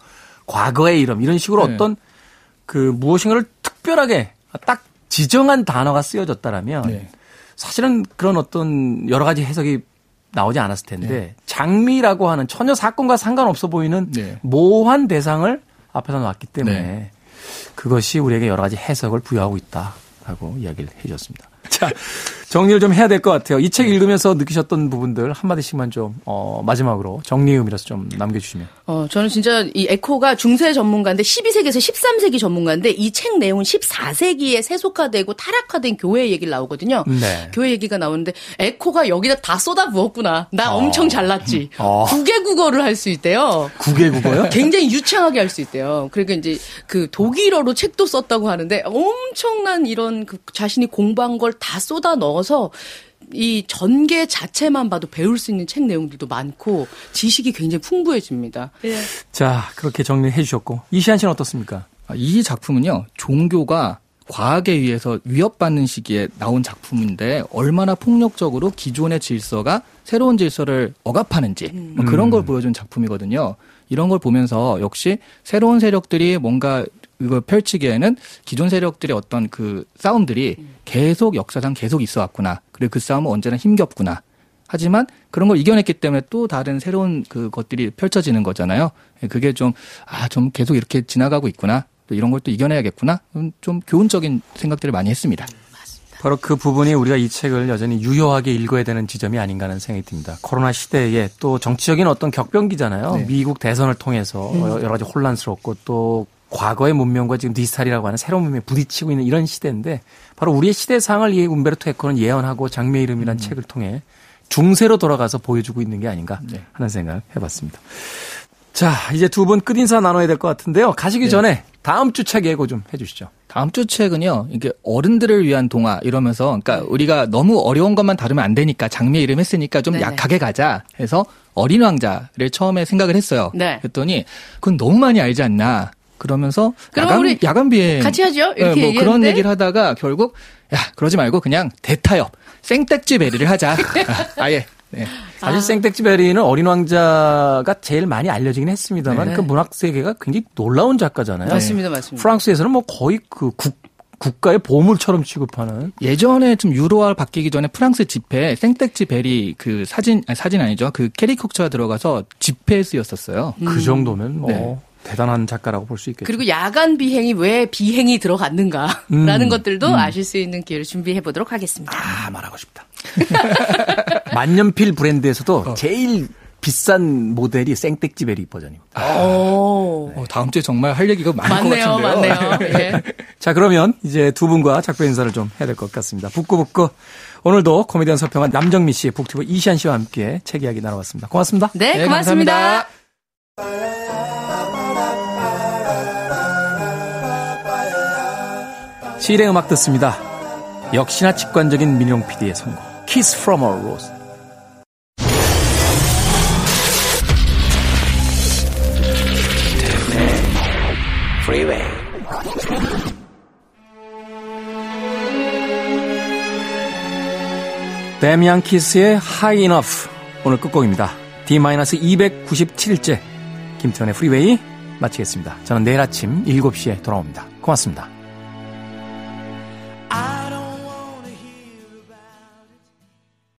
Speaker 1: 과거의 이름 이런 식으로
Speaker 4: 네.
Speaker 1: 어떤 그 무엇인가를 특별하게 딱 지정한 단어가 쓰여졌다라면
Speaker 4: 네.
Speaker 1: 사실은 그런 어떤 여러 가지 해석이 나오지 않았을 텐데 장미라고 하는 전혀 사건과 상관없어 보이는
Speaker 4: 네.
Speaker 1: 모호한 대상을 앞에서 놨기 때문에
Speaker 4: 네.
Speaker 1: 그것이 우리에게 여러 가지 해석을 부여하고 있다라고 이야기를 해줬습니다. 자, 정리를 좀 해야 될 것 같아요. 이 책 읽으면서 느끼셨던 부분들 한마디씩만 좀, 어, 마지막으로 정리음이라서 좀 남겨주시면.
Speaker 3: 어, 저는 진짜 이 에코가 중세 전문가인데 12세기에서 13세기 전문가인데 이 책 내용은 14세기에 세속화되고 타락화된 교회 얘기를 나오거든요.
Speaker 1: 네.
Speaker 3: 교회 얘기가 나오는데 에코가 여기다 다 쏟아 부었구나. 나
Speaker 1: 어.
Speaker 3: 엄청 잘났지.
Speaker 1: 어.
Speaker 3: 국외 국어를 할 수 있대요.
Speaker 1: 국외 국어요? <laughs>
Speaker 3: 굉장히 유창하게 할 수 있대요. 그러니까 이제 그 독일어로 책도 썼다고 하는데 엄청난 이런 그 자신이 공부한 걸 다 쏟아 넣어 서 이 전개 자체만 봐도 배울 수 있는 책 내용들도 많고 지식이 굉장히 풍부해집니다.
Speaker 1: 자, 그렇게 정리해 주셨고. 이시안 씨는 어떻습니까?
Speaker 4: 아, 이 작품은요, 종교가 과학에 의해서 위협받는 시기에 나온 작품인데 얼마나 폭력적으로 기존의 질서가 새로운 질서를 억압하는지 뭐 그런 걸 보여준 작품이거든요. 이런 걸 보면서 역시 새로운 세력들이 뭔가 이걸 펼치기에는 기존 세력들의 어떤 그 싸움들이 계속 역사상 계속 있어 왔구나. 그리고 그 싸움은 언제나 힘겹구나. 하지만 그런 걸 이겨냈기 때문에 또 다른 새로운 그 것들이 펼쳐지는 거잖아요. 예, 그게 좀, 아, 좀 계속 이렇게 지나가고 있구나. 또 이런 걸 또 이겨내야겠구나. 음, 좀 교훈적인 생각들을 많이 했습니다.
Speaker 1: 바로 그 부분이 우리가 이 책을 여전히 유효하게 읽어야 되는 지점이 아닌가 하는 생각이 듭니다. 코로나 시대에 또 정치적인 어떤 격변기잖아요.
Speaker 4: 네.
Speaker 1: 미국 대선을 통해서 여러 가지 혼란스럽고 또 과거의 문명과 지금 디지털이라고 하는 새로운 문명에 부딪히고 있는 이런 시대인데 바로 우리의 시대 상을 이 움베르토 에코는 예언하고 장미의 이름이라는 책을 통해 중세로 돌아가서 보여주고 있는 게 아닌가
Speaker 4: 네.
Speaker 1: 하는 생각을 해봤습니다. 자, 이제 두 분 끝인사 나눠야 될 것 같은데요. 가시기 전에 다음 주 책 예고 좀 해주시죠.
Speaker 4: 다음 주 책은요, 이게 어른들을 위한 동화 이러면서, 그러니까 우리가 너무 어려운 것만 다루면 안 되니까 장미의 이름 했으니까 좀
Speaker 3: 네네.
Speaker 4: 약하게 가자 해서 어린 왕자를 처음에 생각을 했어요.
Speaker 3: 네.
Speaker 4: 그랬더니 그건 너무 많이 알지 않나. 그러면서
Speaker 3: 그럼
Speaker 4: 야간,
Speaker 3: 우리
Speaker 4: 야간 비행
Speaker 3: 같이 하죠? 이렇게
Speaker 4: 네, 뭐 그런
Speaker 3: 얘기했는데.
Speaker 4: 얘기를 하다가 결국 야 그러지 말고 그냥 대타협 생택지 베리를 하자. <laughs> 아, 아예 네.
Speaker 1: 사실 생텍쥐 베리는 어린 왕자가 제일 많이 알려지긴 했습니다만
Speaker 3: 네.
Speaker 1: 그 문학 세계가 굉장히 놀라운 작가잖아요.
Speaker 3: 맞습니다, 맞습니다.
Speaker 1: 프랑스에서는 뭐 거의 그 국, 국가의 보물처럼 취급하는
Speaker 4: 예전에 좀 유로화 바뀌기 전에 프랑스 집회에 생택지 베리 그 사진 아니, 사진 아니죠 그 캐리커처가 들어가서 집회에 쓰였었어요.
Speaker 1: 그 정도면 뭐
Speaker 4: 네.
Speaker 1: 대단한 작가라고 볼 수 있겠죠.
Speaker 3: 그리고 야간 비행이 왜 비행이 들어갔는가라는
Speaker 1: 음,
Speaker 3: 것들도 아실 수 있는 기회를 준비해 보도록 하겠습니다.
Speaker 1: 아 말하고 싶다. <laughs> 만년필 브랜드에서도 제일 비싼 모델이 생텍쥐 베리 버전입니다.
Speaker 3: 오.
Speaker 4: 어, 다음 주에 정말 할 얘기가 많을
Speaker 3: 맞네요,
Speaker 4: 것 같은데요.
Speaker 3: 맞네요. <laughs> 예.
Speaker 1: 자 그러면 이제 두 분과 작별 인사를 좀 해야 될 것 같습니다. 북구북구 오늘도 코미디언 서평한 남정미 씨, 북튜버 이시안 씨와 함께 책 이야기 나눠봤습니다. 고맙습니다.
Speaker 3: 네,
Speaker 4: 네,
Speaker 3: 고맙습니다.
Speaker 4: 감사합니다.
Speaker 1: 시일의 음악 듣습니다. 역시나 직관적인 민용 PD의 선곡. Kiss from a Rose. 데미안 키스의 High Enough 오늘 끝곡입니다. D-297일째 김태현의 프리웨이 마치겠습니다. 저는 내일 아침 7시에 돌아옵니다. 고맙습니다.